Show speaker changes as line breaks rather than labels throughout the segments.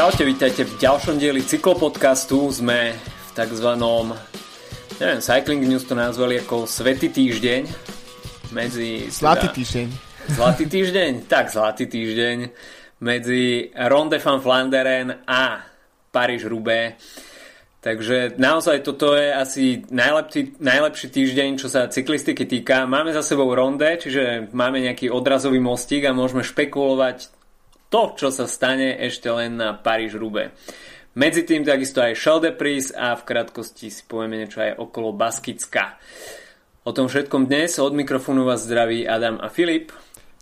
Čaute, vítajte v ďalšom dieli cyklopodcastu. Sme v takzvanom, neviem, Cycling News to nazvali ako Svetý týždeň. Medzi...
Zlatý teda, týždeň.
Zlatý týždeň? Tak, zlatý týždeň. Medzi Ronde van Flanderen a Paríž-Roubaix. Takže naozaj toto je asi najlepší, najlepší týždeň, čo sa cyklistiky týka. Máme za sebou ronde, čiže máme nejaký odrazový mostík a môžeme špekulovať to, čo sa stane ešte len na paríž rube Medzi tým takisto aj Sheldepris a v krátkosti si povieme niečo aj okolo Baskicka. O tom všetkom dnes od mikrofónu vás zdraví Adam a Filip.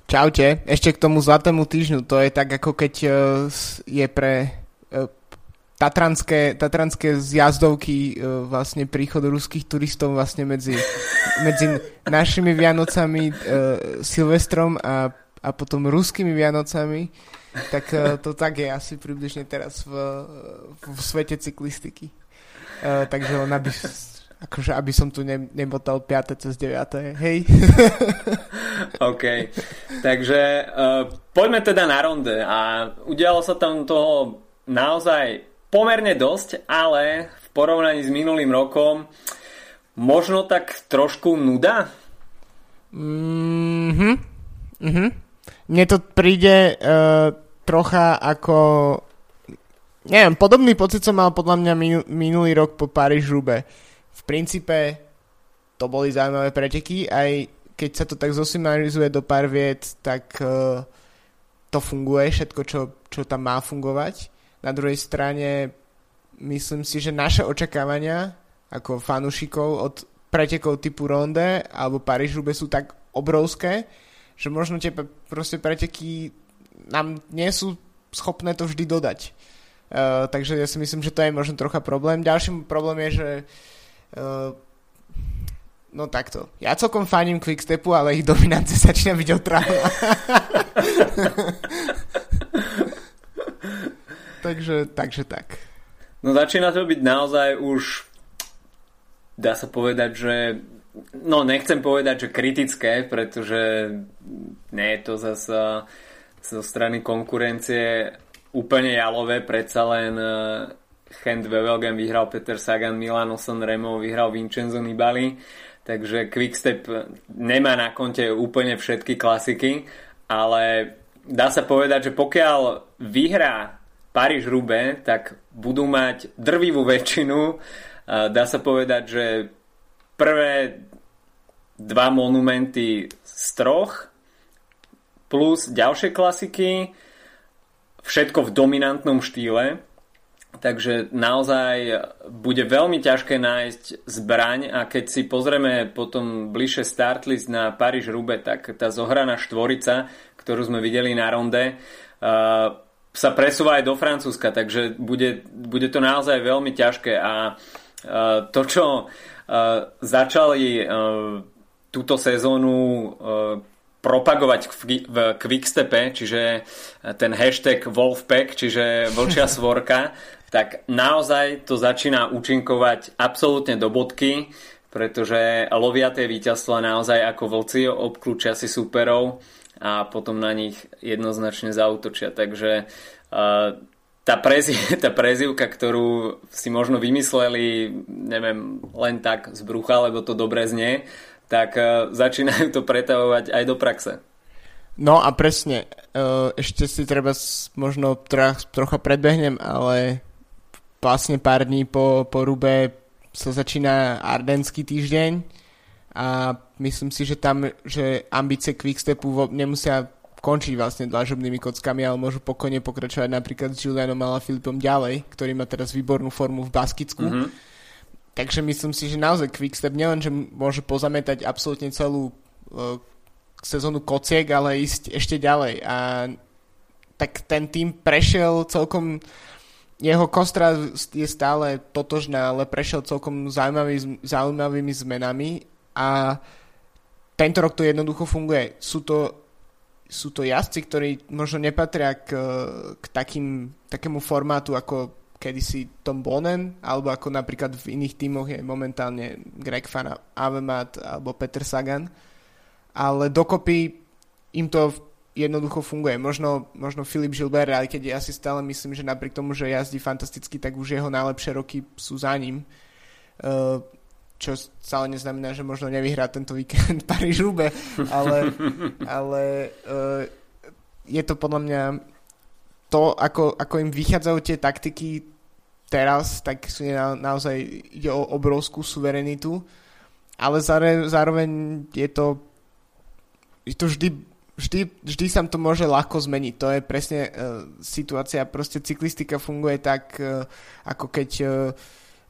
Čaute, ešte k tomu zlatému týždňu, to je tak ako keď uh, je pre uh, tatranské, tatranské zjazdovky uh, vlastne príchod ruských turistov vlastne medzi, medzi našimi Vianocami, Silvestrom a, a potom ruskými Vianocami tak uh, to tak je asi približne teraz v, v svete cyklistiky. Uh, takže len aby, akože aby som tu ne, nebotal 5. cez 9. Hej.
OK. Takže uh, poďme teda na ronde a udialo sa tam toho naozaj pomerne dosť, ale v porovnaní s minulým rokom možno tak trošku nuda?
Mhm. Mhm. Mne to príde uh, trocha ako... Neviem, podobný pocit som mal podľa mňa minulý rok po paríž rube V princípe to boli zaujímavé preteky, aj keď sa to tak zosumarizuje do pár viet, tak uh, to funguje, všetko, čo, čo tam má fungovať. Na druhej strane myslím si, že naše očakávania ako fanúšikov od pretekov typu Ronde alebo paríž sú tak obrovské, že možno tie proste preteky nám nie sú schopné to vždy dodať. Uh, takže ja si myslím, že to je možno trocha problém. Ďalším problém je, že uh, no takto. Ja celkom faním Quickstepu, ale ich dominancia začína byť otrávna. takže, takže tak.
No začína to byť naozaj už dá sa povedať, že no nechcem povedať, že kritické, pretože nie je to zase zo strany konkurencie úplne jalové, predsa len Hent eh, Wevelgem vyhral Peter Sagan, Milano Remo vyhral Vincenzo Nibali, takže Quickstep nemá na konte úplne všetky klasiky, ale dá sa povedať, že pokiaľ vyhrá Paríž Rube, tak budú mať drvivú väčšinu. Dá sa povedať, že prvé dva monumenty z troch plus ďalšie klasiky, všetko v dominantnom štýle, takže naozaj bude veľmi ťažké nájsť zbraň a keď si pozrieme potom bližšie start list na Paríž Rube, tak tá zohraná štvorica, ktorú sme videli na ronde, uh, sa presúva aj do Francúzska, takže bude, bude to naozaj veľmi ťažké. A uh, to, čo uh, začali túto sezónu propagovať v Quickstepe, čiže ten hashtag Wolfpack, čiže vlčia svorka, tak naozaj to začína účinkovať absolútne do bodky, pretože lovia tie víťazstva naozaj ako vlci, obklúčia si súperov a potom na nich jednoznačne zautočia. Takže tá, prezi, tá prezivka, ktorú si možno vymysleli, neviem, len tak z brucha, lebo to dobre znie, tak uh, začínajú to pretavovať aj do praxe.
No a presne, uh, ešte si treba možno troch, trocha predbehnem, ale vlastne pár dní po, po Rube sa začína Ardenský týždeň a myslím si, že tam, že ambice Quickstepu nemusia končiť vlastne dlažobnými kockami, ale môžu pokojne pokračovať napríklad s Julianom Filipom ďalej, ktorý má teraz výbornú formu v Baskicku. Mm-hmm Takže myslím si, že naozaj Quickstep nielen, že môže pozametať absolútne celú uh, sezónu kociek, ale ísť ešte ďalej. A tak ten tým prešiel celkom jeho kostra je stále totožná, ale prešiel celkom zaujímavý, zaujímavými zmenami a tento rok to jednoducho funguje. Sú to, sú to jazdci, ktorí možno nepatria k, k takým, takému formátu ako kedysi Tom Bonen, alebo ako napríklad v iných tímoch je momentálne Greg Van Avemat alebo Peter Sagan. Ale dokopy im to jednoducho funguje. Možno, možno Filip Gilbert, ale keď ja si stále myslím, že napriek tomu, že jazdí fantasticky, tak už jeho najlepšie roky sú za ním. Uh, čo stále neznamená, že možno nevyhrá tento víkend paríž rube ale, ale uh, je to podľa mňa to, ako, ako im vychádzajú tie taktiky teraz, tak sú na, naozaj ide o obrovskú suverenitu, ale zároveň je to je to vždy vždy, vždy sa to môže ľahko zmeniť. To je presne uh, situácia. Proste cyklistika funguje tak, uh, ako keď uh,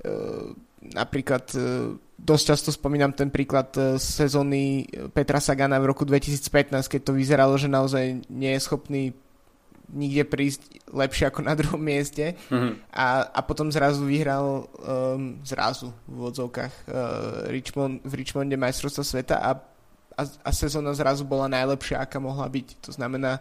uh, napríklad uh, dosť často spomínam ten príklad uh, sezóny Petra Sagana v roku 2015, keď to vyzeralo, že naozaj nie je schopný nikde prísť lepšie ako na druhom mieste mm-hmm. a, a potom zrazu vyhral um, zrazu v vodzovkách uh, Richmond, v Richmonde majstrovstva sveta a a, a sezóna zrazu bola najlepšia, aká mohla byť. To znamená, e,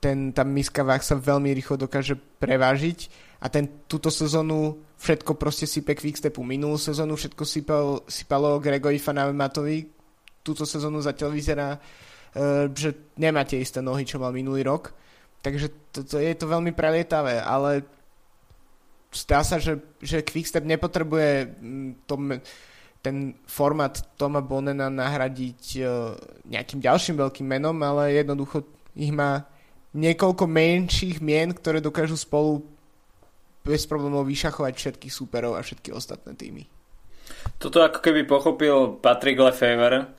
ten, tá miska váh sa veľmi rýchlo dokáže prevážiť a ten, túto sezónu všetko proste sype Quickstepu. Minulú sezónu všetko sypal, sypalo Gregory Fanavematovi. Túto sezónu zatiaľ vyzerá, e, že nemáte isté nohy, čo mal minulý rok. Takže to, to, je to veľmi prelietavé, ale zdá sa, že, že Quickstep nepotrebuje to ten format Toma Bonena nahradiť e, nejakým ďalším veľkým menom, ale jednoducho ich má niekoľko menších mien, ktoré dokážu spolu bez problémov vyšachovať všetkých súperov a všetky ostatné týmy.
Toto ako keby pochopil Patrick Lefevre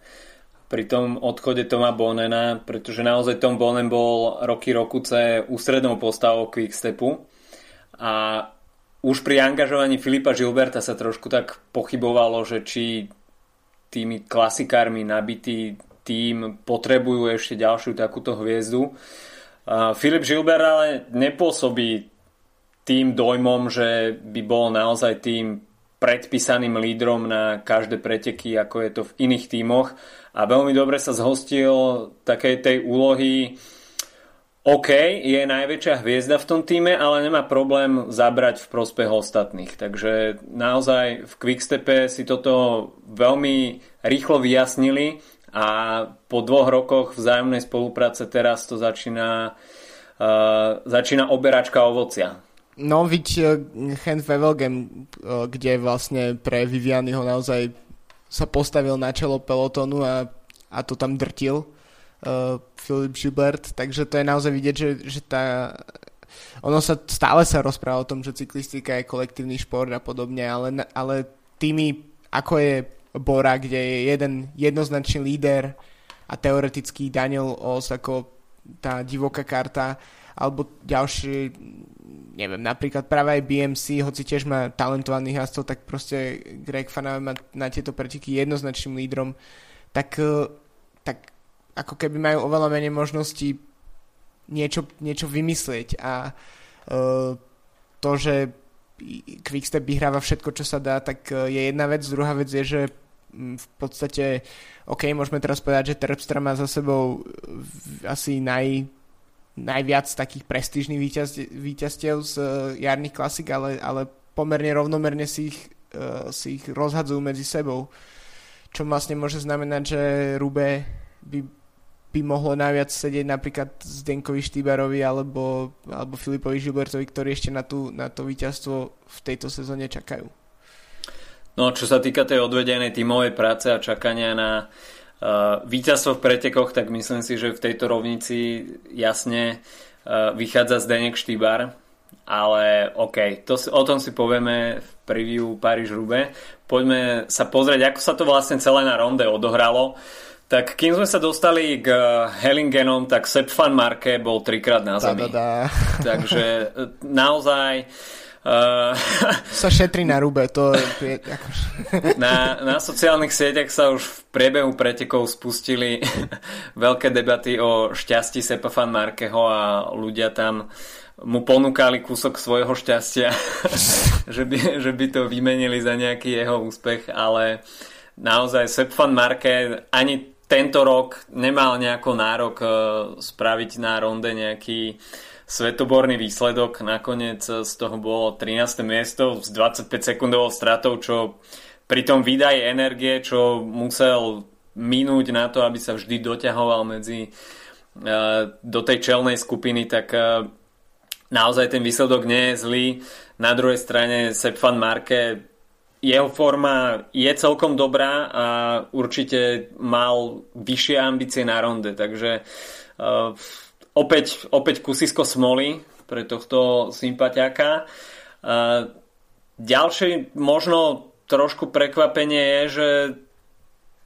pri tom odchode Toma Bonena, pretože naozaj Tom Bonen bol roky rokuce ústrednou postavou Quickstepu a už pri angažovaní Filipa Žilberta sa trošku tak pochybovalo, že či tými klasikármi nabitý tým potrebujú ešte ďalšiu takúto hviezdu. Filip Žilber ale nepôsobí tým dojmom, že by bol naozaj tým predpísaným lídrom na každé preteky, ako je to v iných tímoch a veľmi dobre sa zhostil takej tej úlohy OK, je najväčšia hviezda v tom týme, ale nemá problém zabrať v prospech ostatných. Takže naozaj v Quickstepe si toto veľmi rýchlo vyjasnili a po dvoch rokoch vzájomnej spolupráce teraz to začína, uh, začína oberačka ovocia.
No, viď uh, Hans Wevelgem, uh, kde vlastne pre Vivianyho naozaj sa postavil na čelo pelotonu a, a to tam drtil uh, Philip Gilbert, takže to je naozaj vidieť, že, že tá ono sa stále sa rozpráva o tom, že cyklistika je kolektívny šport a podobne, ale, ale tými ako je Bora, kde je jeden jednoznačný líder a teoretický Daniel Os ako tá divoká karta alebo ďalší neviem, napríklad práve aj BMC, hoci tiež má talentovaných jazdcov, tak proste Greg Fanave má na tieto preteky jednoznačným lídrom, tak, eh, tak ako keby majú oveľa menej možností niečo, niečo vymyslieť a uh, to, že Quickstep vyhráva všetko, čo sa dá, tak uh, je jedna vec. Druhá vec je, že v podstate, OK, môžeme teraz povedať, že Terpstra má za sebou asi naj, najviac takých prestížnych víťazstiev z uh, jarných klasik, ale, ale pomerne rovnomerne si ich, uh, si ich rozhadzujú medzi sebou. Čo vlastne môže znamenať, že Rube by by mohlo najviac sedieť napríklad Zdenkovi Štýbarovi alebo, alebo Filipovi Žilbertovi, ktorí ešte na, tú, na to víťazstvo v tejto sezóne čakajú.
No, čo sa týka tej odvedenej tímovej práce a čakania na uh, víťazstvo v pretekoch, tak myslím si, že v tejto rovnici jasne uh, vychádza Zdenek Štýbar, ale OK, to si, o tom si povieme v preview Paríž-Rube. Poďme sa pozrieť, ako sa to vlastne celé na ronde odohralo. Uh, tak kým sme sa dostali k eh, Hellingenom, tak Sepp van Marke bol trikrát na zemi. Da, da, da. Takže eh, naozaj
Uh, sa šetrí na rube, to je...
na, na sociálnych sieťach sa už v priebehu pretekov spustili veľké debaty o šťastí Sepa Fan Markeho a ľudia tam mu ponúkali kúsok svojho šťastia, že, by, že by to vymenili za nejaký jeho úspech, ale naozaj Sepp Fan Marke ani tento rok nemal nejako nárok e, spraviť na ronde nejaký svetoborný výsledok. Nakoniec z toho bolo 13. miesto s 25 sekundovou stratou, čo pri tom výdaje energie, čo musel minúť na to, aby sa vždy doťahoval medzi do tej čelnej skupiny, tak naozaj ten výsledok nie je zlý. Na druhej strane Sepp Marke jeho forma je celkom dobrá a určite mal vyššie ambície na ronde, takže uh, opäť, opäť kusisko smoly pre tohto sympatiáka. Uh, ďalšie možno trošku prekvapenie je, že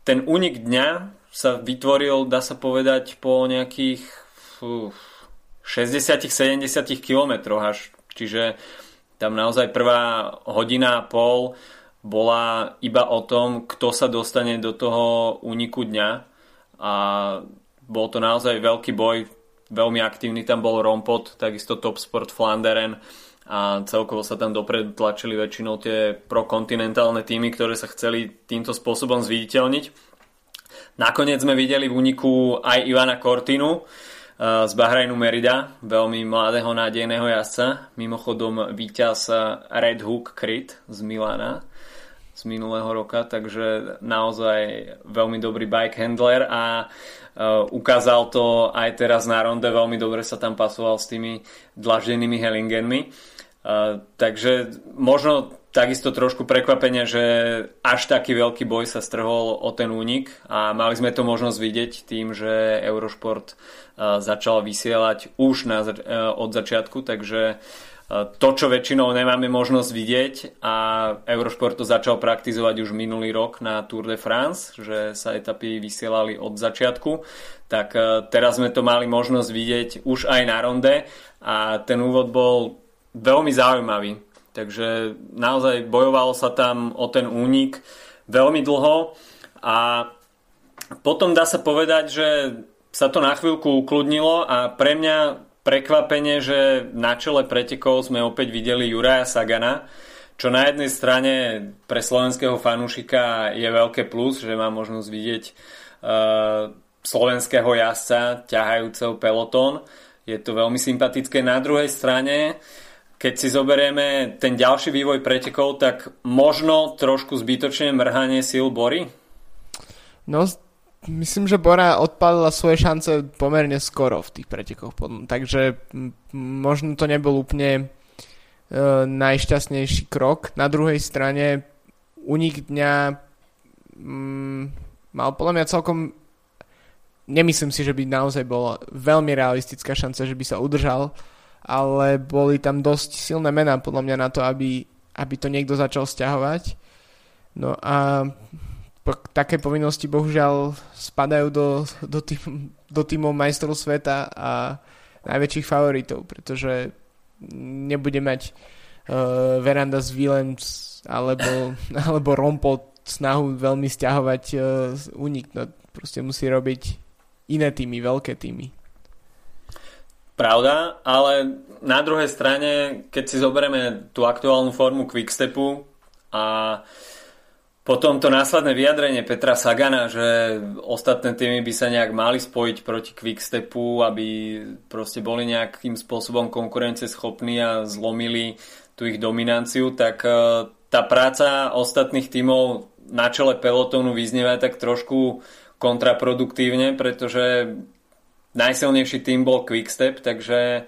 ten únik dňa sa vytvoril, dá sa povedať, po nejakých 60-70 kilometroch až. Čiže tam naozaj prvá hodina a pol bola iba o tom, kto sa dostane do toho úniku dňa a bol to naozaj veľký boj, veľmi aktívny tam bol Rompot, takisto Top Sport Flanderen a celkovo sa tam dopredu tlačili väčšinou tie prokontinentálne týmy, ktoré sa chceli týmto spôsobom zviditeľniť. Nakoniec sme videli v úniku aj Ivana Cortinu eh, z Bahrajnu Merida, veľmi mladého nádejného jazdca, mimochodom víťaz Red Hook Crit z Milana z minulého roka, takže naozaj veľmi dobrý bike handler a uh, ukázal to aj teraz na ronde, veľmi dobre sa tam pasoval s tými dlaždenými Hellingenmi. Uh, takže možno takisto trošku prekvapenie, že až taký veľký boj sa strhol o ten únik a mali sme to možnosť vidieť tým, že Eurošport uh, začal vysielať už na, uh, od začiatku, takže uh, to, čo väčšinou nemáme možnosť vidieť a Eurošport to začal praktizovať už minulý rok na Tour de France, že sa etapy vysielali od začiatku, tak e, teraz sme to mali možnosť vidieť už aj na ronde a ten úvod bol veľmi zaujímavý. Takže naozaj bojovalo sa tam o ten únik veľmi dlho a potom dá sa povedať, že sa to na chvíľku ukludnilo a pre mňa prekvapenie, že na čele pretekov sme opäť videli Juraja Sagana, čo na jednej strane pre slovenského fanúšika je veľké plus, že má možnosť vidieť uh, slovenského jazdca ťahajúceho pelotón. Je to veľmi sympatické. Na druhej strane, keď si zoberieme ten ďalší vývoj pretekov, tak možno trošku zbytočne mrhanie síl Bory?
No, myslím, že Bora odpalila svoje šance pomerne skoro v tých pretekoch. Takže možno to nebol úplne e, najšťastnejší krok. Na druhej strane unik dňa mm, mal podľa mňa celkom nemyslím si, že by naozaj bola veľmi realistická šanca, že by sa udržal, ale boli tam dosť silné mená podľa mňa na to, aby, aby to niekto začal stiahovať. No a také povinnosti bohužiaľ spadajú do, do, tým, do týmov majstrov sveta a najväčších favoritov, pretože nebude mať uh, Veranda z Willems alebo, alebo Rompo snahu veľmi stiahovať uh, únik. No, proste musí robiť iné týmy, veľké týmy.
Pravda, ale na druhej strane, keď si zoberieme tú aktuálnu formu Quickstepu a uh, potom to následné vyjadrenie Petra Sagana, že ostatné týmy by sa nejak mali spojiť proti Quickstepu, aby proste boli nejakým spôsobom konkurenceschopní a zlomili tú ich dominanciu, tak e, tá práca ostatných týmov na čele pelotónu vyznieva tak trošku kontraproduktívne, pretože najsilnejší tým bol Quickstep, takže e,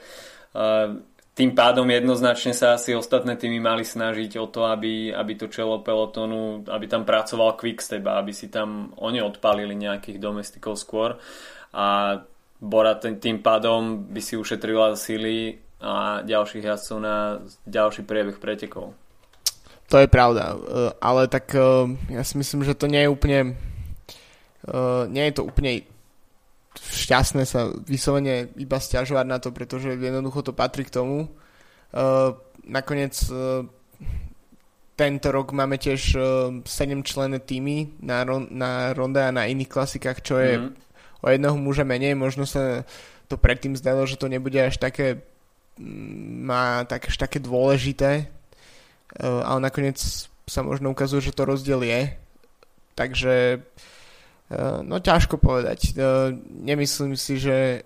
tým pádom jednoznačne sa asi ostatné týmy mali snažiť o to, aby, aby to čelo pelotonu, aby tam pracoval Quickstep a aby si tam oni odpalili nejakých domestikov skôr a Bora tým pádom by si ušetrila síly a ďalších jazdcov na ďalší priebeh pretekov.
To je pravda, e, ale tak e, ja si myslím, že to nie je úplne e, nie je to úplne šťastné sa vyslovene iba stiažovať na to, pretože jednoducho to patrí k tomu. Uh, nakoniec uh, tento rok máme tiež uh, 7 člené týmy na, ron, na ronde a na iných klasikách, čo je mm-hmm. o jedného muža menej. Možno sa to predtým zdalo, že to nebude až také mm, má tak, až také dôležité, ale nakoniec sa možno ukazuje, že to rozdiel je. Takže uh, Eh, no ťažko povedať. Eh, nemyslím si, že eh,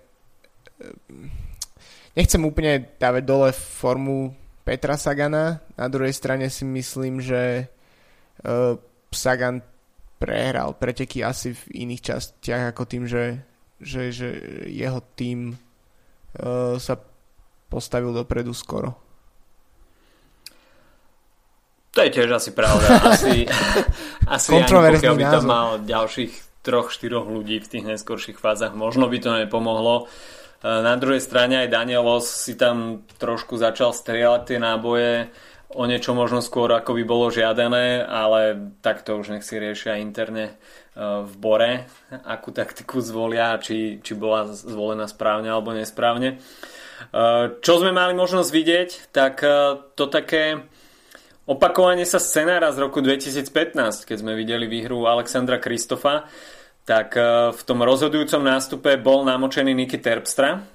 nechcem úplne dávať dole formu Petra Sagana. Na druhej strane si myslím, že Sagan prehral preteky asi v iných častiach ako tým, že že, že jeho tým sa postavil dopredu skoro.
To je tiež asi pravda. Asi, asi ani pokiaľ by tam mal ďalších troch, štyroch ľudí v tých neskorších fázach, možno by to nepomohlo. E, na druhej strane aj Danielos si tam trošku začal strieľať tie náboje o niečo možno skôr ako by bolo žiadané, ale takto už nech si riešia interne e, v Bore, akú taktiku zvolia, či, či bola zvolená správne alebo nesprávne. E, čo sme mali možnosť vidieť, tak to také Opakovanie sa scenára z roku 2015, keď sme videli výhru Alexandra Kristofa, tak e, v tom rozhodujúcom nástupe bol namočený Niky Terpstra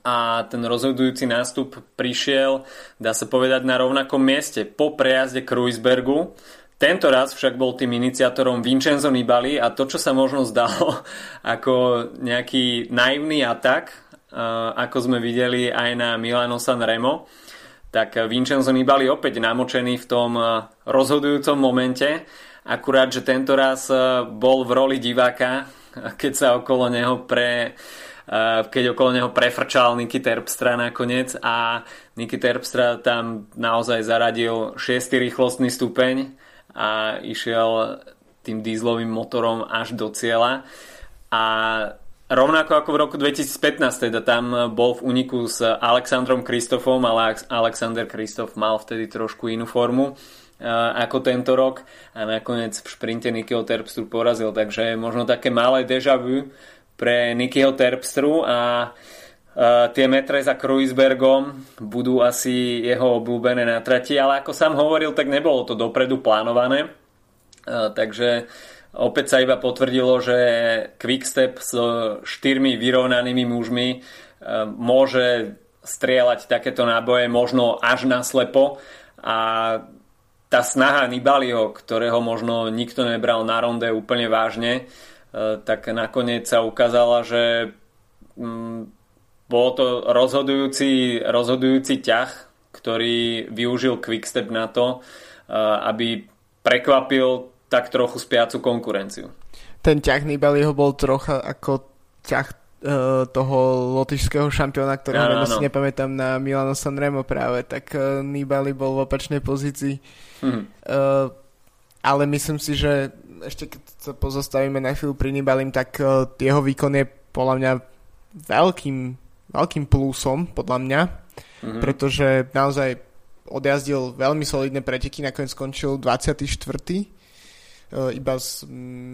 a ten rozhodujúci nástup prišiel, dá sa povedať, na rovnakom mieste po prejazde Kruisbergu. Tento raz však bol tým iniciátorom Vincenzo Nibali a to, čo sa možno zdalo ako nejaký naivný atak, e, ako sme videli aj na Milano San Remo, tak Vincenzo Nibali opäť namočený v tom eh, rozhodujúcom momente, akurát, že tento raz eh, bol v roli diváka, keď sa okolo neho pre eh, keď okolo neho prefrčal Niky Terpstra nakoniec a Niky Terpstra tam naozaj zaradil 6. rýchlostný stupeň a išiel tým dízlovým motorom až do cieľa a Rovnako ako v roku 2015, teda tam bol v úniku s Alexandrom Kristofom, ale Alexander Kristof mal vtedy trošku inú formu eh, ako tento rok a nakoniec v šprinte Nikyho Terpstru porazil, takže možno také malé deja vu pre Nikyho Terpstru a Uh, tie metre za Kruisbergom budú asi jeho obľúbené na trati, ale ako sám hovoril, tak nebolo to dopredu plánované. Uh, takže Opäť sa iba potvrdilo, že Quickstep s štyrmi vyrovnanými mužmi e, môže strieľať takéto náboje možno až na slepo a tá snaha Nibaliho, ktorého možno nikto nebral na ronde úplne vážne, e, tak nakoniec sa ukázala, že mm, bol to rozhodujúci, rozhodujúci ťah, ktorý využil Quickstep na to, e, aby prekvapil tak trochu spiacu konkurenciu.
Ten ťah Nibaliho bol trocha ako ťah uh, toho lotyšského šampióna, ktorého ja, si nepamätám na Milano Sanremo práve, tak uh, Nibali bol v opačnej pozícii. Hmm. Uh, ale myslím si, že ešte keď sa pozostavíme na chvíľu pri Nibalim, tak uh, jeho výkon je podľa mňa veľkým, veľkým plusom, podľa mňa, mm-hmm. pretože naozaj odjazdil veľmi solidné preteky, nakoniec skončil 24 E, iba z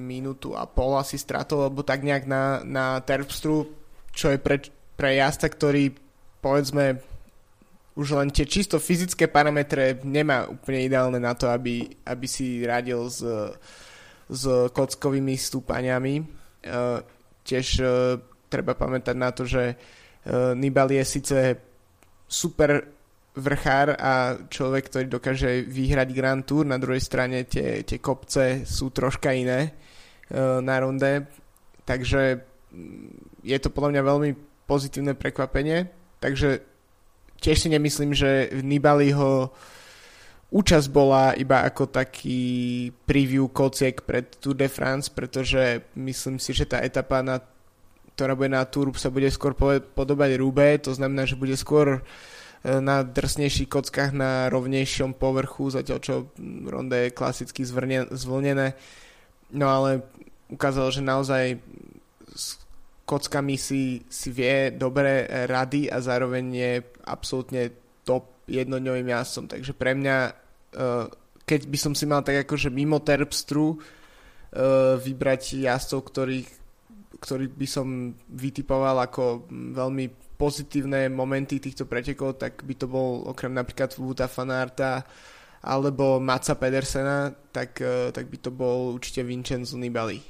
minútu a pol asi stratol, alebo tak nejak na, na Terpstru, čo je pre, pre jazda, ktorý povedzme už len tie čisto fyzické parametre nemá úplne ideálne na to, aby, aby si radil s, s kockovými stúpaniami. Uh, tiež uh, treba pamätať na to, že uh, Nibali je síce super vrchár a človek, ktorý dokáže vyhrať Grand Tour. Na druhej strane tie, tie kopce sú troška iné uh, na ronde. Takže mm, je to podľa mňa veľmi pozitívne prekvapenie. Takže tiež si nemyslím, že Nibaliho účasť bola iba ako taký preview kociek pred Tour de France, pretože myslím si, že tá etapa, na, ktorá bude na Tour, sa bude skôr podobať Rube, to znamená, že bude skôr uh, na drsnejších kockách na rovnejšom povrchu, zatiaľ čo ronde je klasicky zvlnené. No ale ukázalo, že naozaj s kockami si, si vie dobre rady a zároveň je absolútne top jednodňovým jazdcom. Takže pre mňa, e, keď by som si mal tak akože mimo Terpstru e, vybrať jazdcov, ktorých, ktorých by som vytipoval ako veľmi pozitívne momenty týchto pretekov, tak by to bol okrem napríklad Vuta Fanarta alebo Maca Pedersena, tak, e, tak by to bol určite Vincenzo Nibali.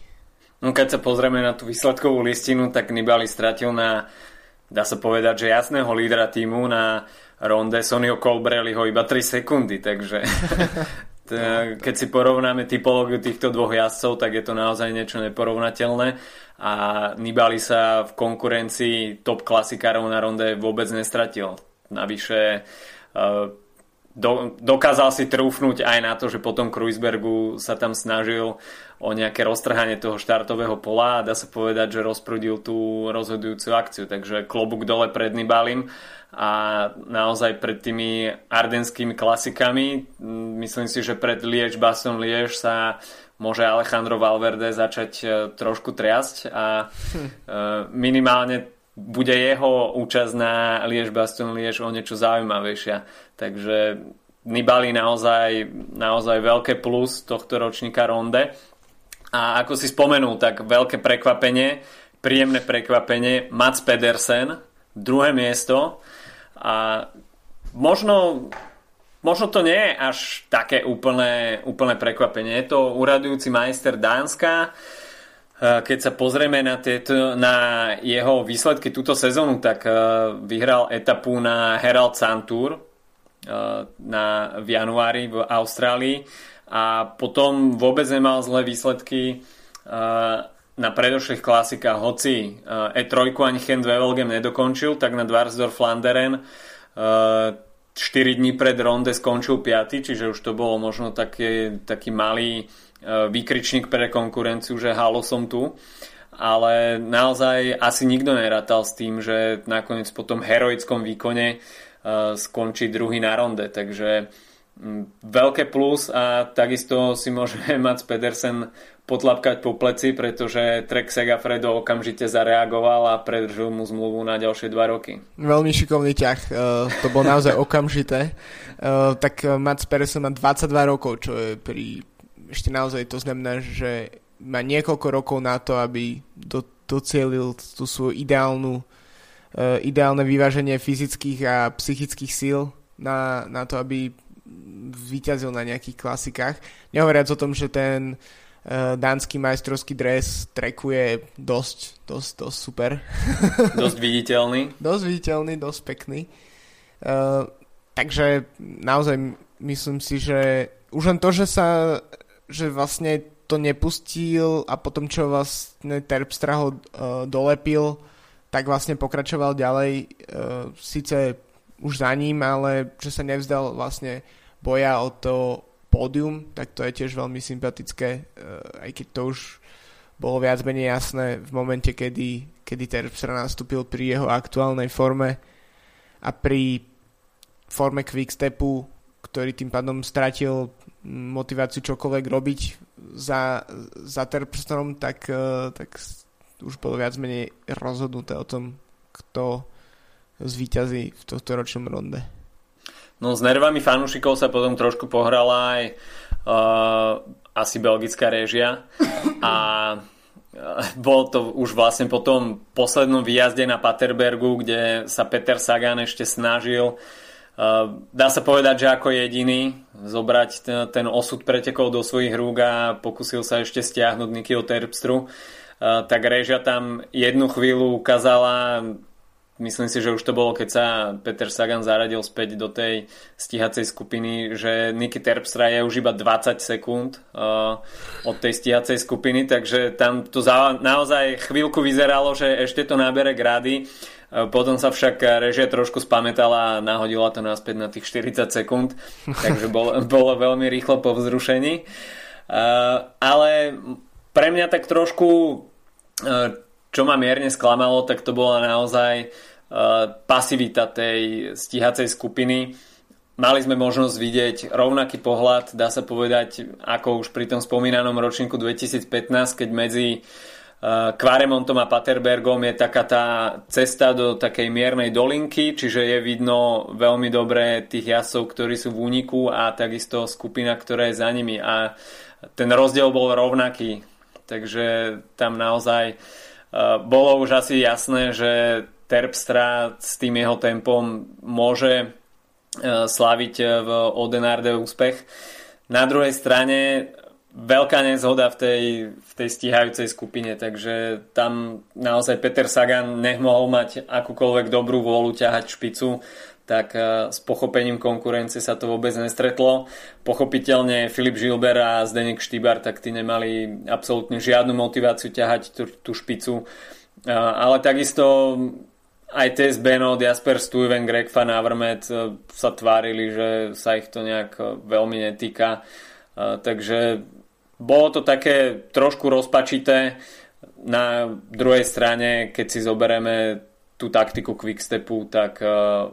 No keď sa pozrieme na tú výsledkovú listinu, tak Nibali stratil na, dá sa povedať, že jasného lídra týmu na ronde Sonio Colbrelliho iba 3 sekundy, takže keď si porovnáme typológiu týchto dvoch jazdcov, tak je to naozaj niečo neporovnateľné a Nibali sa v konkurencii top klasikárov na ronde vôbec nestratil. Navyše uh, do, dokázal si trúfnuť aj na to, že potom Kruisbergu sa tam snažil o nejaké roztrhanie toho štartového pola a dá sa povedať, že rozprudil tú rozhodujúcu akciu. Takže klobúk dole pred Nibalim a naozaj pred tými ardenskými klasikami myslím si, že pred Liež Baston Liež sa môže Alejandro Valverde začať e, trošku triasť a hm. minimálne bude jeho účasť na Liež Baston Liež o niečo zaujímavejšia. Takže Nibali naozaj, naozaj veľké plus tohto ročníka ronde. A ako si spomenul, tak veľké prekvapenie, príjemné prekvapenie, Mats Pedersen, druhé miesto. A možno, možno to nie je až také úplné, úplné prekvapenie. Je to uradujúci majster Dánska, keď sa pozrieme na, tieto, na jeho výsledky túto sezónu, tak eh, vyhral etapu na Herald Sun Tour eh, na, v januári v Austrálii a potom vôbec nemal zlé výsledky na predošlých klasikách, hoci E3 ani Gent Wevelgem nedokončil, tak na Dvarsdorf Flanderen 4 dní pred ronde skončil 5, čiže už to bolo možno taký, taký malý E, výkričník pre konkurenciu, že halo som tu ale naozaj asi nikto nerátal s tým, že nakoniec po tom heroickom výkone uh, skončí druhý na ronde, takže um, veľké plus a takisto si môže Mats Pedersen potlapkať po pleci, pretože Trek Segafredo okamžite zareagoval a predržil mu zmluvu na ďalšie dva roky.
Veľmi šikovný ťah, uh, to bol naozaj okamžité. Tak Mats Pedersen má 22 rokov, čo je pri ešte naozaj to znamená, že má niekoľko rokov na to, aby do, docielil tú svoju ideálnu, uh, ideálne vyváženie fyzických a psychických síl na, na to, aby vyťazil na nejakých klasikách. Nehovoriac o tom, že ten uh, dánsky majstrovský dres trekuje dosť, dosť, dosť super.
Dosť viditeľný.
dosť viditeľný, dosť pekný. Uh, takže naozaj myslím si, že už len to, že sa že vlastne to nepustil a potom čo vlastne Terpstra ho uh, dolepil, tak vlastne pokračoval ďalej, uh, síce už za ním, ale že sa nevzdal vlastne boja o to pódium, tak to je tiež veľmi sympatické, uh, aj keď to už bolo viac menej jasné v momente, kedy, kedy Terpstra nastúpil pri jeho aktuálnej forme a pri forme Quickstepu, ktorý tým pádom stratil motiváciu čokoľvek robiť za, za Terpstronom, tak, e, tak už bolo viac menej rozhodnuté o tom, kto zvíťazí v tohto ročnom ronde.
No s nervami fanúšikov sa potom trošku pohrala aj uh, asi belgická réžia a uh, bol to už vlastne po tom poslednom výjazde na Paterbergu, kde sa Peter Sagan ešte snažil Dá sa povedať, že ako jediný zobrať ten, ten osud pretekov do svojich rúk a pokusil sa ešte stiahnuť Nikio Terpstru. Tak Režia tam jednu chvíľu ukázala, myslím si, že už to bolo, keď sa Peter Sagan zaradil späť do tej stíhacej skupiny, že Niky Terpstra je už iba 20 sekúnd od tej stíhacej skupiny, takže tam to naozaj chvíľku vyzeralo, že ešte to nabere grády potom sa však režia trošku spamätala a nahodila to naspäť na tých 40 sekúnd, takže bolo, bolo veľmi rýchlo po vzrušení. E, ale pre mňa tak trošku, e, čo ma mierne sklamalo, tak to bola naozaj pasivita tej stíhacej skupiny. Mali sme možnosť vidieť rovnaký pohľad, dá sa povedať, ako už pri tom spomínanom ročníku 2015, keď medzi Kvaremontom a Paterbergom je taká tá cesta do takej miernej dolinky, čiže je vidno veľmi dobre tých jazdcov, ktorí sú v úniku a takisto skupina, ktorá je za nimi a ten rozdiel bol rovnaký. Takže tam naozaj bolo už asi jasné, že Terpstra s tým jeho tempom môže slaviť v Odenarde úspech. Na druhej strane veľká nezhoda v tej, v tej stíhajúcej skupine, takže tam naozaj Peter Sagan nemohol mať akúkoľvek dobrú vôľu ťahať špicu, tak e, s pochopením konkurencie sa to vôbec nestretlo. Pochopiteľne Filip Žilber a Zdenek Štýbar, tak tí nemali absolútne žiadnu motiváciu ťahať tú, tú špicu. E, ale takisto aj Tess Benot, Jasper Stuyven, Greg Van Avermaet e, sa tvárili, že sa ich to nejak veľmi netýka. Takže bolo to také trošku rozpačité. Na druhej strane, keď si zoberieme tú taktiku Quickstepu, tak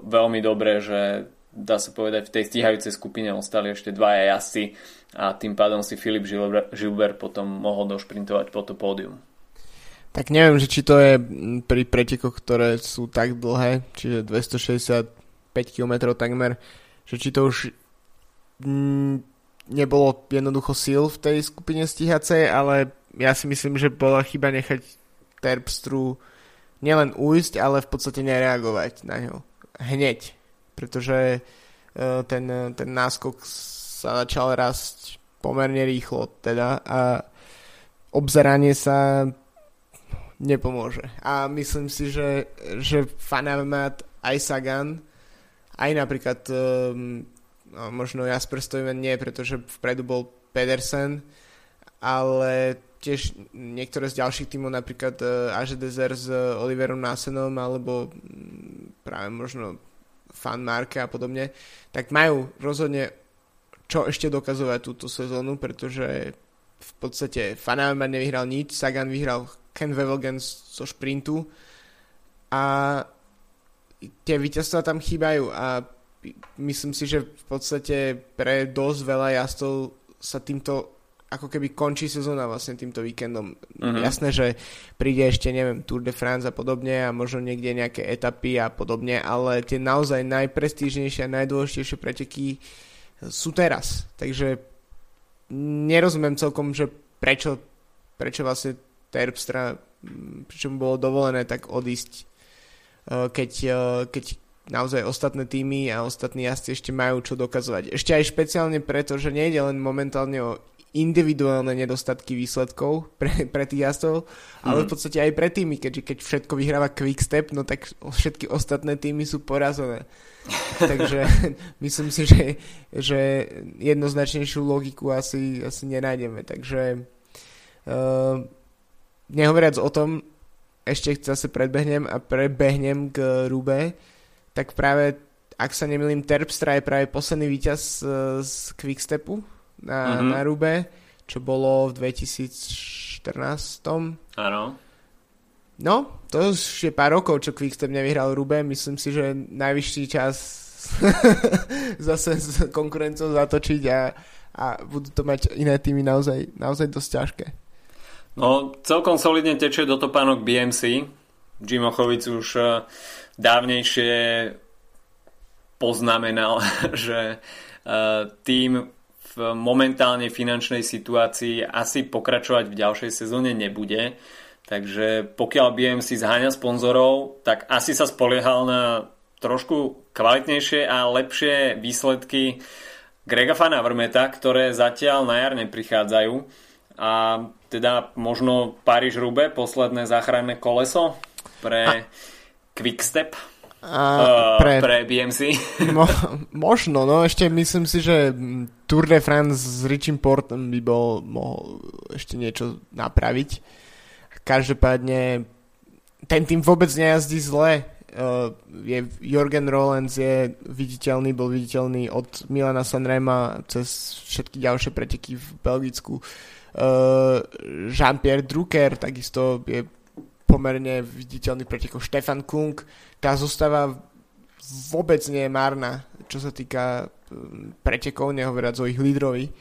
veľmi dobre, že dá sa povedať, v tej stíhajúcej skupine ostali ešte dvaja jazdci a tým pádom si Filip Žilber potom mohol došprintovať po to pódium.
Tak neviem, že či to je pri pretekoch, ktoré sú tak dlhé, čiže 265 km takmer, že či to už nebolo jednoducho síl v tej skupine stíhacej, ale ja si myslím, že bola chyba nechať Terpstru nielen ujsť, ale v podstate nereagovať na ňo. Hneď pretože e, ten, ten náskok sa začal rásť pomerne rýchlo teda a obzeranie sa nepomôže. A myslím si, že, že Fanamat aj Sagan, aj napríklad um, možno Jasper Stojmen nie, pretože vpredu bol Pedersen, ale tiež niektoré z ďalších tímov, napríklad uh, Aže Dezer s Oliverom Nasenom, alebo práve možno fan Marke a podobne, tak majú rozhodne čo ešte dokazovať túto sezónu, pretože v podstate Fanarman nevyhral nič, Sagan vyhral Ken Wevelgen zo šprintu a tie víťazstva tam chýbajú a myslím si, že v podstate pre dosť veľa jazdov sa týmto ako keby končí sezóna vlastne týmto víkendom. Uh-huh. Jasné, že príde ešte, neviem, Tour de France a podobne a možno niekde nejaké etapy a podobne, ale tie naozaj najprestížnejšie a najdôležitejšie preteky sú teraz. Takže nerozumiem celkom, že prečo, prečo vlastne Terpstra, prečo mu bolo dovolené tak odísť, e, keď, e, keď naozaj ostatné týmy a ostatní jazdci ešte majú čo dokazovať. Ešte aj špeciálne preto, že nejde len momentálne o individuálne nedostatky výsledkov pre, pre tých jazdcov, ale v mhm. podstate aj pre týmy, keďže keď všetko vyhráva Quickstep, no tak všetky ostatné týmy sú porazené. Takže myslím si, že, že jednoznačnejšiu logiku asi, asi nenájdeme. Takže uh, nehovoriac o tom, ešte zase predbehnem a prebehnem k Rube, tak práve ak sa nemýlim, Terpstra je práve posledný víťaz uh, z Quickstepu na, mm-hmm. na Rube, čo bolo v 2014.
Áno.
No, to už je pár rokov, čo Quickstep nevyhral Rube. Myslím si, že najvyšší čas zase s konkurenciou zatočiť a, a budú to mať iné týmy naozaj, naozaj dosť ťažké.
No, celkom solidne tečie do topánok BMC. Jim Ochovic už uh, dávnejšie poznamenal, že uh, tým v momentálnej finančnej situácii asi pokračovať v ďalšej sezóne nebude. Takže pokiaľ BMC zháňa sponzorov, tak asi sa spoliehal na trošku kvalitnejšie a lepšie výsledky Grega Fana Vrmeta, ktoré zatiaľ na jar neprichádzajú. A teda možno Paríž-Rube, posledné záchranné koleso pre a... Quickstep. A uh, pre, pre BMC.
Mo, možno, no ešte myslím si, že Tour de France s Richim Portom by bol mohol ešte niečo napraviť. Každopádne ten tým vôbec nejazdí zle. Uh, je, Jorgen Rollens je viditeľný, bol viditeľný od Milana Sanrema cez všetky ďalšie preteky v Belgicku. Uh, Jean-Pierre Drucker takisto je pomerne viditeľný pretekov Stefan Kung. Tá zostava vôbec nie je márna, čo sa týka mm, pretekov, nehovoriac o ich lídrovi.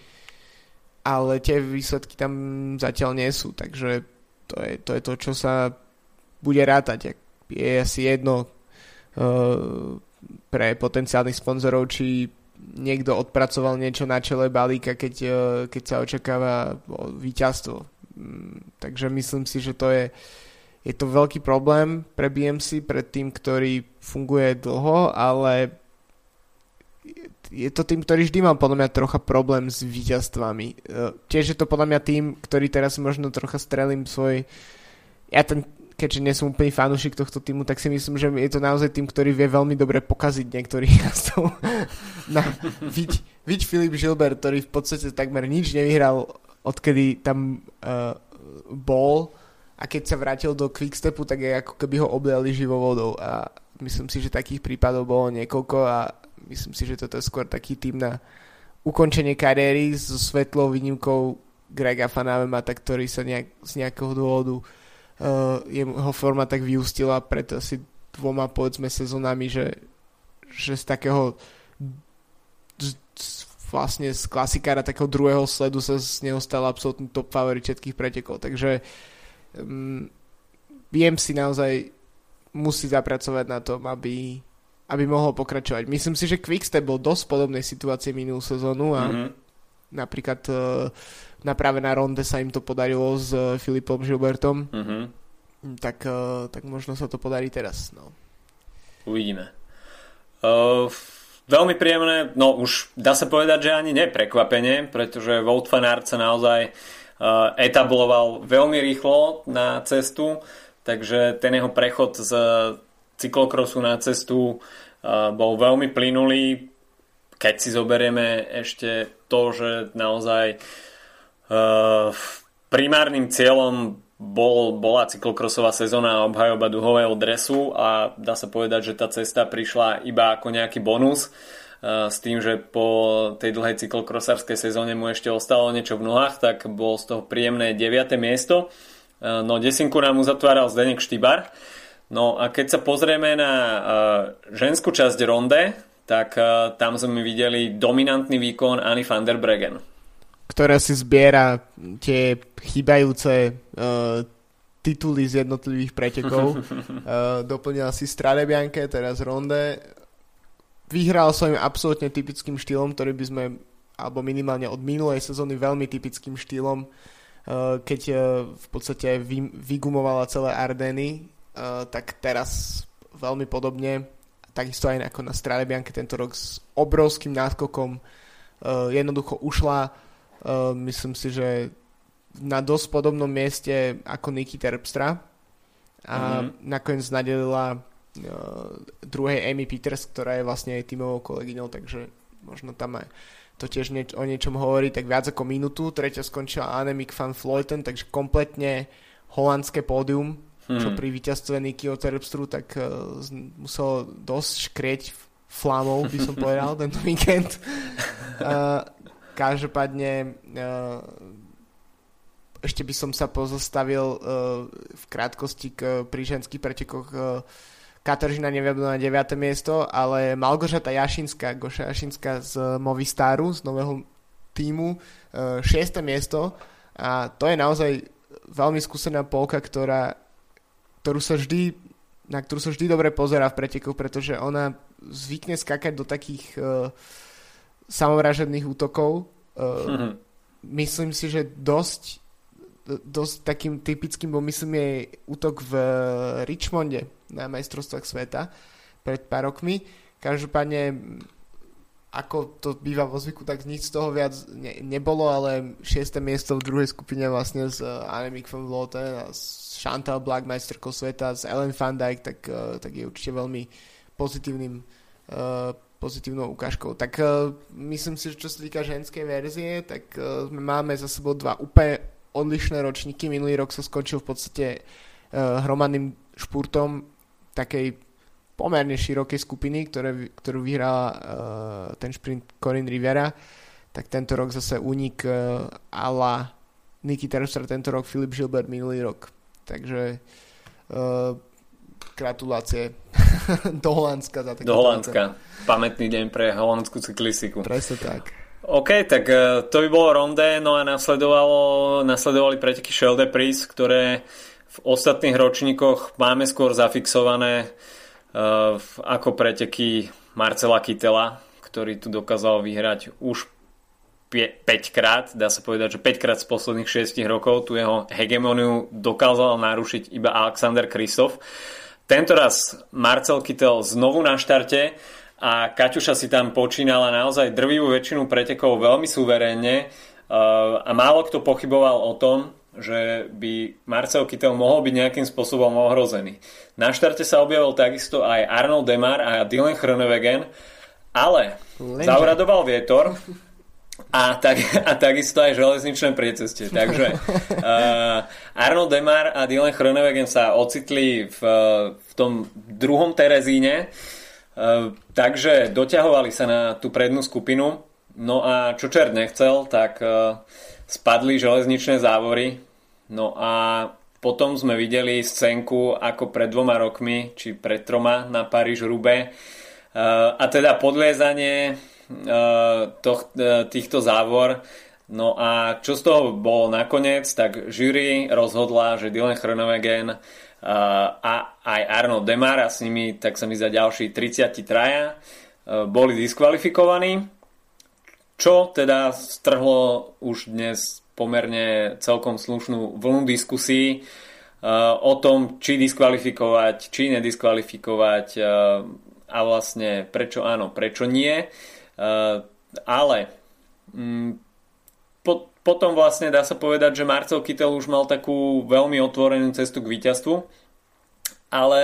Ale tie výsledky tam zatiaľ nie sú, takže to je to, je to čo sa bude rátať. Je asi jedno uh, pre potenciálnych sponzorov, či niekto odpracoval niečo na čele balíka, keď, uh, keď sa očakáva víťazstvo. Um, takže myslím si, že to je je to veľký problém pre BMC, pre tým, ktorý funguje dlho, ale je to tým, ktorý vždy mal podľa mňa trocha problém s víťazstvami. E, tiež je to podľa mňa tým, ktorý teraz možno trocha strelím svoj... Ja ten, keďže nie som úplný fanúšik tohto týmu, tak si myslím, že je to naozaj tým, ktorý vie veľmi dobre pokaziť niektorých jazdov. Na, viď, viď Filip Žilber, ktorý v podstate takmer nič nevyhral, odkedy tam uh, bol a keď sa vrátil do Quickstepu, tak je ako keby ho obliali živou vodou. A myslím si, že takých prípadov bolo niekoľko a myslím si, že toto je skôr taký tým na ukončenie kariéry so svetlou výnimkou Grega Fanavemata, ktorý sa nejak, z nejakého dôvodu uh, jeho forma tak vyústila pred asi dvoma povedzme sezónami, že, že z takého z, vlastne z klasikára takého druhého sledu sa z neho stal absolútny top favorit všetkých pretekov, takže um, viem si naozaj musí zapracovať na tom, aby, aby mohol pokračovať. Myslím si, že Quickstep bol dosť podobnej situácie minulú sezónu a mm-hmm. napríklad uh, na práve na ronde sa im to podarilo s uh, Filipom Gilbertom. Mm-hmm. Tak, uh, tak možno sa to podarí teraz. No.
Uvidíme. Uh, veľmi príjemné, no už dá sa povedať, že ani neprekvapenie, pretože Wout van Aert sa naozaj uh, etabloval veľmi rýchlo na cestu takže ten jeho prechod z cyklokrosu na cestu bol veľmi plynulý. Keď si zoberieme ešte to, že naozaj primárnym cieľom bol, bola cyklokrosová sezóna a obhajoba duhového dresu a dá sa povedať, že tá cesta prišla iba ako nejaký bonus s tým, že po tej dlhej cyklokrosárskej sezóne mu ešte ostalo niečo v nohách, tak bol z toho príjemné 9. miesto. Eh, no desinku nám uzatváral Zdenek Štybar. No a keď sa pozrieme na uh, ženskú časť ronde, tak tam sme videli dominantný výkon Anny van der Bregen.
Ktorá si zbiera tie chýbajúce uh, tituly z jednotlivých pretekov. uh, doplnila si Strade Bianche, teraz ronde. Vyhral svojím absolútne typickým štýlom, ktorý by sme, alebo minimálne od minulej sezóny veľmi typickým štýlom Eh, keď eh, v podstate vygumovala celé Ardeny, eh, tak teraz veľmi podobne, takisto aj ako na Strade tento rok s obrovským náskokom jednoducho ušla. Myslím si, že na dosť podobnom mieste ako Niky Terpstra a mm-hmm. nakoniec nadelila druhej Amy Peters, ktorá je vlastne aj tímovou kolegyňou, takže možno tam aj to tiež nieč- o niečom hovorí, tak viac ako minútu. Tretia skončila Annemiek van Vleuten, takže kompletne holandské pódium, hmm. čo pri víťazstve Nikyho Terpstru tak uh, muselo dosť škrieť flamou, by som povedal, tento víkend. Uh, každopádne uh, ešte by som sa pozostavil uh, v krátkosti k, pri ženských pretekoch uh, Kateržina nevyjadla na 9. miesto, ale Malgožata Jašinská, Goša Jašinská z Movistaru, z nového týmu, 6. E, miesto a to je naozaj veľmi skúsená polka, ktorá, ktorú sa vždy, na ktorú sa vždy dobre pozerá v pretekoch, pretože ona zvykne skakať do takých uh, samovražedných útokov. Uh, mm-hmm. Myslím si, že dosť dosť takým typickým bol myslím jej útok v Richmonde na majstrovstvách sveta pred pár rokmi. Každopádne ako to býva vo zvyku, tak nič z toho viac ne, nebolo, ale 6. miesto v druhej skupine vlastne s uh, Annemiek van Vloten a s Chantal Black, majsterkou sveta, s Ellen van Dijk, tak, uh, tak je určite veľmi pozitívnym uh, pozitívnou ukážkou. Tak uh, myslím si, že čo sa týka ženskej verzie, tak uh, máme za sebou dva úplne odlišné ročníky. Minulý rok sa skončil v podstate uh, hromadným špurtom takej pomerne širokej skupiny, ktoré, ktorú vyhrala uh, ten šprint Corinne Rivera, tak tento rok zase únik uh, ala Niky Terpstra, tento rok Filip Gilbert minulý rok. Takže uh, gratulácie do Holandska za
Do Holandska. Pamätný deň pre holandskú cyklistiku.
Presne tak.
OK, tak e, to by bolo ronde, no a nasledovalo, nasledovali preteky Shell de Pris, ktoré v ostatných ročníkoch máme skôr zafixované uh, ako preteky Marcela Kytela, ktorý tu dokázal vyhrať už 5 krát, dá sa povedať, že 5 krát z posledných 6 rokov tu jeho hegemoniu dokázal narušiť iba Alexander Kristof. Tento raz Marcel Kytel znovu na štarte a Kaťuša si tam počínala naozaj drvivú väčšinu pretekov veľmi suverénne uh, a málo kto pochyboval o tom, že by Marcel Kittel mohol byť nejakým spôsobom ohrozený. Na štarte sa objavil takisto aj Arnold Demar a Dylan Chronewegen, ale Lenže. zauradoval vietor a, tak, a takisto aj železničné priecestie. Takže uh, Arnold Demar a Dylan Chronewegen sa ocitli v, v tom druhom Terezíne, uh, takže doťahovali sa na tú prednú skupinu. No a čo čert nechcel, tak uh, spadli železničné závory. No a potom sme videli scénku ako pred dvoma rokmi, či pred troma na Paríž-Rube. Uh, a teda podliezanie Eh, eh, týchto závor. No a čo z toho bolo nakoniec, tak jury rozhodla, že Dylan Chronovegen a aj Arnold Demar a s nimi, tak sa mi za ďalší 30 traja uh, boli diskvalifikovaní, čo teda strhlo už dnes pomerne celkom slušnú vlnu diskusí uh, o tom, či diskvalifikovať, či nediskvalifikovať uh, a vlastne prečo áno, prečo nie. Ale mm, po, potom vlastne dá sa povedať, že Marcel Kittel už mal takú veľmi otvorenú cestu k víťazstvu, ale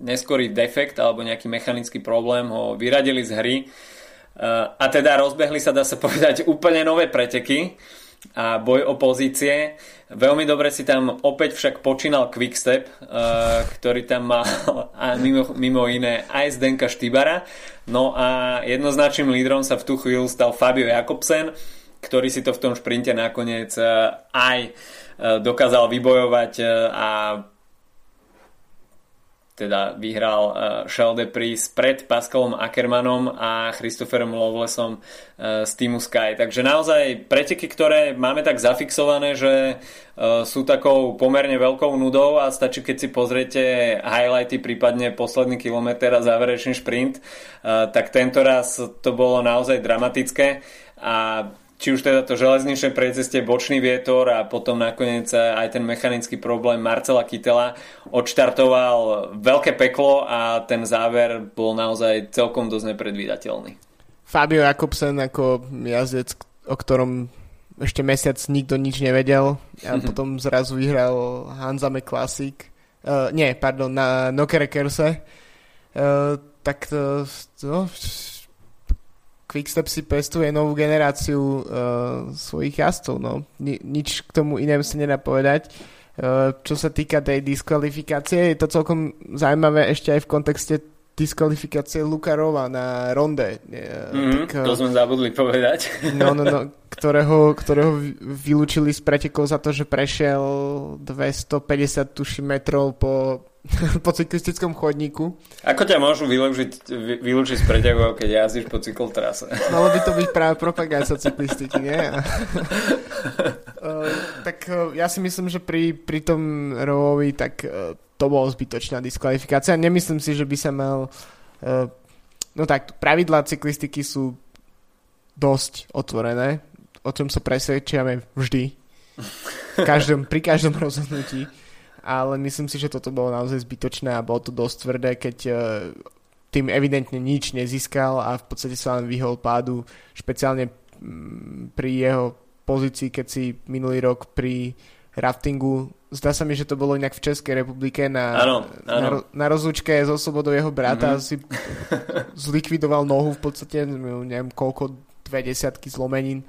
neskorý defekt alebo nejaký mechanický problém ho vyradili z hry eh, a teda rozbehli sa, dá sa povedať, úplne nové preteky a boj o pozície. Veľmi dobre si tam opäť však počínal Quickstep, uh, ktorý tam mal a mimo, mimo iné aj Zdenka Štybara. No a jednoznačným lídrom sa v tú chvíľu stal Fabio Jakobsen, ktorý si to v tom šprinte nakoniec uh, aj uh, dokázal vybojovať uh, a teda vyhral uh, Shell Pris pred Pascalom Ackermanom a Christopherom Lovelesom z týmu Sky. Takže naozaj preteky, ktoré máme tak zafixované, že sú takou pomerne veľkou nudou a stačí, keď si pozriete highlighty, prípadne posledný kilometr a záverečný šprint, tak tento raz to bolo naozaj dramatické a či už teda to železničné precestie, bočný vietor a potom nakoniec aj ten mechanický problém Marcela Kytela odštartoval veľké peklo a ten záver bol naozaj celkom dosť nepredvídateľný.
Fabio Jakobsen ako jazdec, o ktorom ešte mesiac nikto nič nevedel a potom zrazu vyhral Hanzame Classic uh, nie, pardon, na Nokerekerse uh, tak to, no, Quickstep si pestuje novú generáciu uh, svojich jazdcov. No. Ni- nič k tomu inému sa nedá povedať. Uh, čo sa týka tej diskvalifikácie, je to celkom zaujímavé ešte aj v kontexte diskvalifikácie Lukarova na ronde.
Mm, tak, to sme zabudli povedať.
No, no, no, ktorého, ktorého vylúčili z pretekov za to, že prešiel 250 tuši metrov po po cyklistickom chodníku.
Ako ťa môžu vylúčiť, vylúčiť z preťahov, keď jazdíš po cyklotrase?
Malo by to byť práve propagácia cyklistiky, nie? uh, tak uh, ja si myslím, že pri, pri tom Rovovi tak uh, to bolo zbytočná diskvalifikácia. Nemyslím si, že by sa mal... Uh, no tak, pravidlá cyklistiky sú dosť otvorené, o čom sa presvedčiame vždy. Každom, pri každom rozhodnutí ale myslím si, že toto bolo naozaj zbytočné a bolo to dosť tvrdé, keď uh, tým evidentne nič nezískal a v podstate sa len vyhol pádu, špeciálne mm, pri jeho pozícii, keď si minulý rok pri raftingu, zdá sa mi, že to bolo inak v Českej republike na,
ano, ano.
na, na rozlúčke so Slobodou jeho brata mm-hmm. si zlikvidoval nohu v podstate, neviem koľko, dve desiatky zlomenín.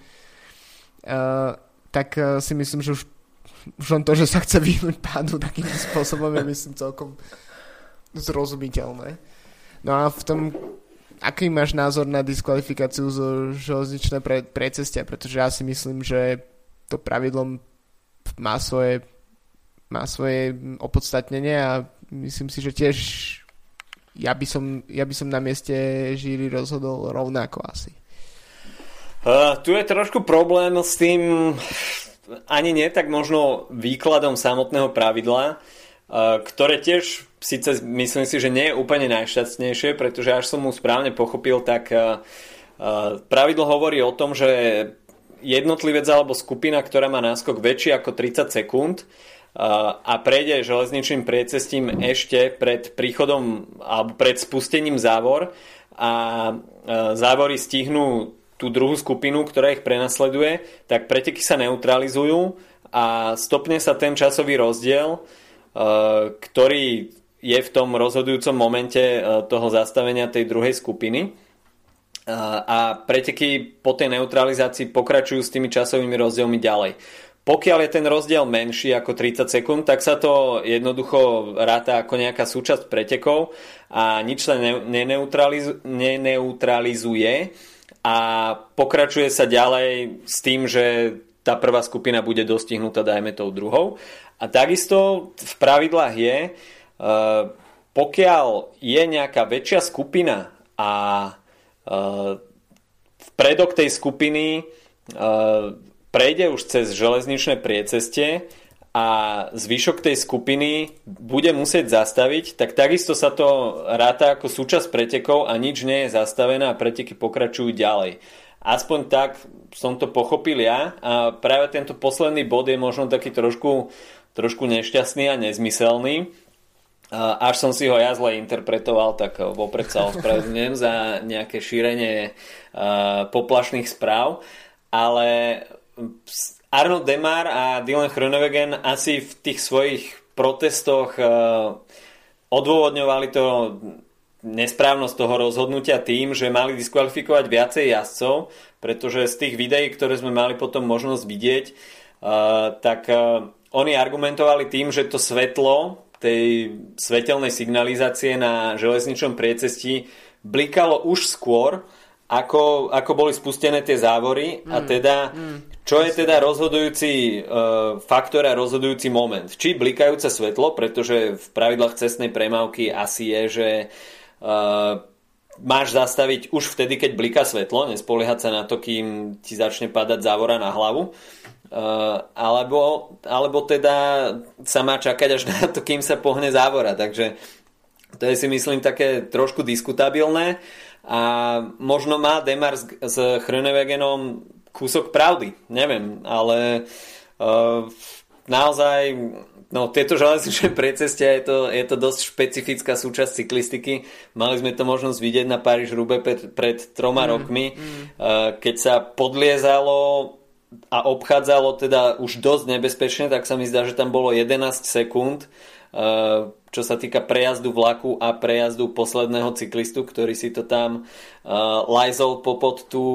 Uh, tak uh, si myslím, že už už len to, že sa chce vyhnúť pádu takým spôsobom je myslím celkom zrozumiteľné. No a v tom, aký máš názor na diskvalifikáciu zo železničné pre, precestia? Pretože ja si myslím, že to pravidlom má svoje, má svoje opodstatnenie a myslím si, že tiež ja by som, ja by som na mieste žíry rozhodol rovnako asi.
Uh, tu je trošku problém s tým, ani nie tak možno výkladom samotného pravidla, uh, ktoré tiež síce myslím si, že nie je úplne najšťastnejšie, pretože až som mu správne pochopil, tak uh, uh, pravidlo hovorí o tom, že jednotlivec alebo skupina, ktorá má náskok väčší ako 30 sekúnd a prejde železničným priecestím ešte pred príchodom alebo pred spustením závor a závory stihnú tú druhú skupinu, ktorá ich prenasleduje, tak preteky sa neutralizujú a stopne sa ten časový rozdiel, uh, ktorý je v tom rozhodujúcom momente uh, toho zastavenia tej druhej skupiny. a preteky po tej neutralizácii pokračujú s tými časovými rozdielmi ďalej. Pokiaľ je ten rozdiel menší ako 30 sekúnd, tak sa to jednoducho ráta ako nejaká súčasť pretekov a nič sa neneutralizuje a pokračuje sa ďalej s tým, že tá prvá skupina bude dostihnutá, dajme tou druhou. A takisto v pravidlách je, e, pokiaľ je nejaká väčšia skupina a v predok tej skupiny prejde už cez železničné priecestie a zvyšok tej skupiny bude musieť zastaviť, tak takisto sa to ráta ako súčasť pretekov a nič nie je zastavené a preteky pokračujú ďalej. Aspoň tak som to pochopil ja a práve tento posledný bod je možno taký trošku, trošku nešťastný a nezmyselný. Až som si ho ja zle interpretoval, tak vopred sa ospravedlňujem za nejaké šírenie poplašných správ, ale Arnold Demar a Dylan Chronewegen asi v tých svojich protestoch odôvodňovali to nesprávnosť toho rozhodnutia tým, že mali diskvalifikovať viacej jazdcov, pretože z tých videí, ktoré sme mali potom možnosť vidieť, tak oni argumentovali tým, že to svetlo tej svetelnej signalizácie na železničnom priecestí blikalo už skôr, ako, ako boli spustené tie závory. Mm, a teda mm, čo je teda rozhodujúci uh, faktor a rozhodujúci moment. Či blikajúce svetlo, pretože v pravidlách cestnej premávky asi je, že uh, máš zastaviť už vtedy, keď bliká svetlo, nespoliehať sa na to, kým ti začne padať závora na hlavu. Uh, alebo, alebo teda sa má čakať až na to, kým sa pohne závora. Takže to je si myslím také trošku diskutabilné a možno má Demar s, s Chronewagenom kúsok pravdy, neviem, ale uh, naozaj no, tieto železničné precestia je to, je to dosť špecifická súčasť cyklistiky. Mali sme to možnosť vidieť na Paríž Rube pred, pred troma mm, rokmi, mm. Uh, keď sa podliezalo a obchádzalo teda už dosť nebezpečne, tak sa mi zdá, že tam bolo 11 sekúnd, eh, čo sa týka prejazdu vlaku a prejazdu posledného cyklistu, ktorý si to tam eh, lajzol popod tú,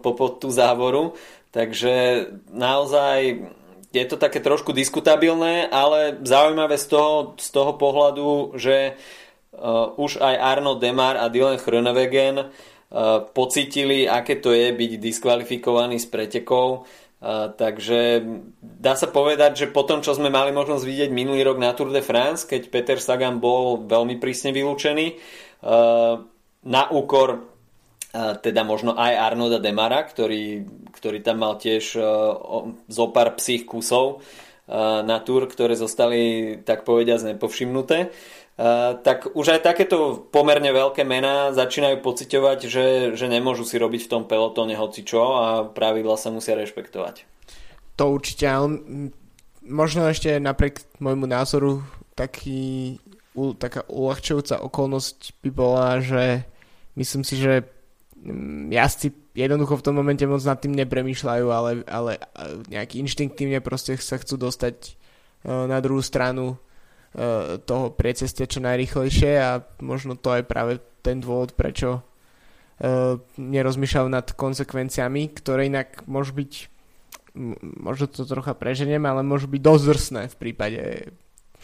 popod tú závoru. Takže naozaj je to také trošku diskutabilné, ale zaujímavé z toho, z toho pohľadu, že uh, už aj Arno Demar a Dylan Chronewegen uh, pocitili, aké to je byť diskvalifikovaný z pretekov Takže dá sa povedať, že po tom, čo sme mali možnosť vidieť minulý rok na Tour de France, keď Peter Sagan bol veľmi prísne vylúčený, uh, na úkor teda možno aj Arnoda Demara, ktorý, ktorý tam mal tiež zo pár psích kusov na Tour, ktoré zostali tak povediať nepovšimnuté. Tak už aj takéto pomerne veľké mená začínajú pociťovať, že, že nemôžu si robiť v tom pelotóne hocičo a pravidla sa musia rešpektovať.
To určite, ale možno ešte napriek môjmu názoru taký, taká uľahčujúca okolnosť by bola, že myslím si, že jazdci jednoducho v tom momente moc nad tým nepremýšľajú, ale, ale nejaký inštinktívne proste sa chcú dostať e, na druhú stranu E, toho priecestia čo najrychlejšie a možno to je práve ten dôvod, prečo e, nerozmýšľajú nad konsekvenciami, ktoré inak môžu byť možno to trocha preženiem, ale môžu byť dosť drsné v prípade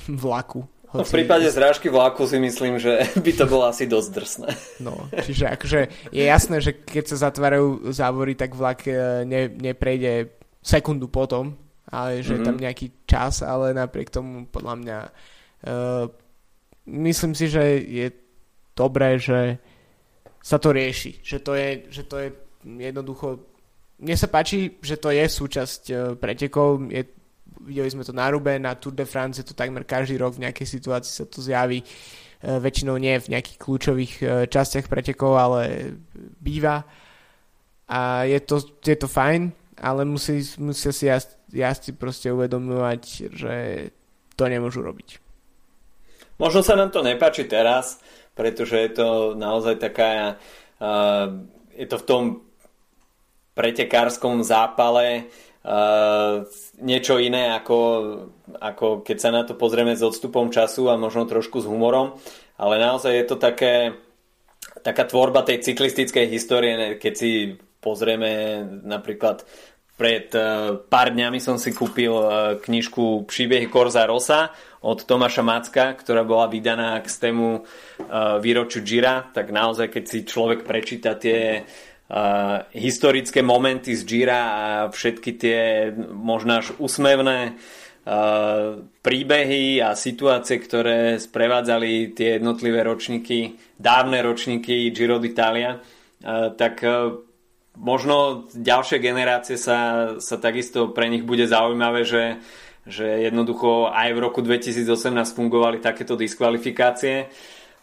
vlaku.
No, v prípade zrážky vlaku si myslím, že by to bolo asi dosť drsné.
No, čiže akože je jasné, že keď sa zatvárajú závory, tak vlak e, ne, neprejde sekundu potom, ale že mm-hmm. je tam mhm. nejaký čas, ale napriek tomu podľa mňa Uh, myslím si, že je dobré, že sa to rieši, že to je, že to je jednoducho mne sa páči, že to je súčasť uh, pretekov, je, videli sme to na Rube, na Tour de France, to takmer každý rok v nejakej situácii sa to zjaví, uh, väčšinou nie v nejakých kľúčových uh, častiach pretekov, ale býva a je to, je to fajn, ale musí, musia si jazdci proste uvedomovať, že to nemôžu robiť.
Možno sa nám to nepáči teraz, pretože je to naozaj taká, uh, je to v tom pretekárskom zápale uh, niečo iné ako, ako keď sa na to pozrieme s odstupom času a možno trošku s humorom, ale naozaj je to také taká tvorba tej cyklistickej histórie, keď si pozrieme napríklad pred uh, pár dňami som si kúpil knižku Príbehy Korza Rosa od Tomáša Macka, ktorá bola vydaná k stému uh, výročiu Gira, tak naozaj keď si človek prečíta tie uh, historické momenty z Gira a všetky tie možno až úsmevné uh, príbehy a situácie, ktoré sprevádzali tie jednotlivé ročníky, dávne ročníky Giro d'Italia, uh, tak uh, možno ďalšie generácie sa, sa takisto pre nich bude zaujímavé, že, že jednoducho aj v roku 2018 fungovali takéto diskvalifikácie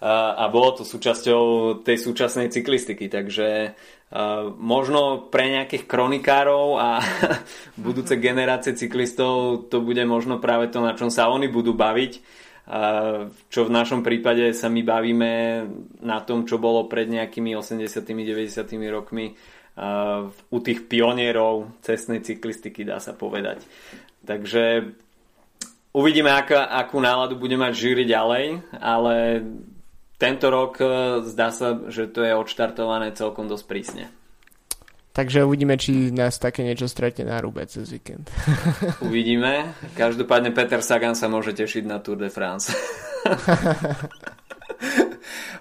a, bolo to súčasťou tej súčasnej cyklistiky, takže možno pre nejakých kronikárov a budúce generácie cyklistov to bude možno práve to, na čom sa oni budú baviť, čo v našom prípade sa my bavíme na tom, čo bolo pred nejakými 80 90 rokmi u tých pionierov cestnej cyklistiky, dá sa povedať. Takže uvidíme, aká, akú náladu bude mať žíri ďalej, ale tento rok e, zdá sa, že to je odštartované celkom dosť prísne.
Takže uvidíme, či nás také niečo stretne na Rube cez víkend.
Uvidíme. Každopádne Peter Sagan sa môže tešiť na Tour de France.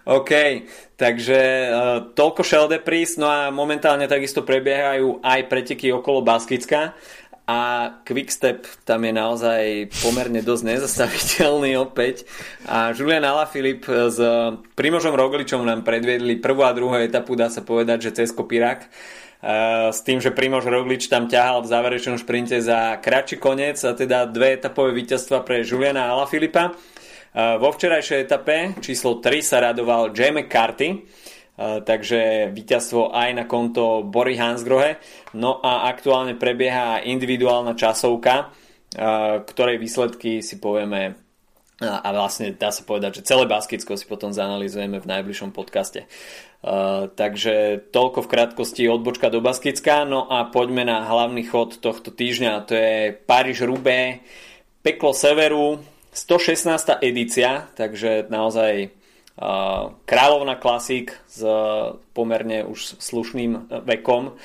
OK, takže uh, toľko Shell Depris, no a momentálne takisto prebiehajú aj preteky okolo Baskicka a Quickstep tam je naozaj pomerne dosť nezastaviteľný opäť. A Julian Alaphilippe s Primožom Rogličom nám predviedli prvú a druhú etapu, dá sa povedať, že cez Kopírak Uh, s tým, že Primož Roglič tam ťahal v záverečnom šprinte za kratší koniec a teda dve etapové víťazstva pre Juliana Alaphilippa. Vo včerajšej etape číslo 3 sa radoval Jay McCarthy, takže víťazstvo aj na konto Bory Hansgrohe. No a aktuálne prebieha individuálna časovka, ktorej výsledky si povieme a vlastne dá sa povedať, že celé Baskicko si potom zanalizujeme v najbližšom podcaste. Uh, takže toľko v krátkosti odbočka do Baskicka. No a poďme na hlavný chod tohto týždňa. To je Paríž-Roubaix, peklo severu, 116. edícia, takže naozaj kráľovna klasík s uh, pomerne už slušným uh, vekom.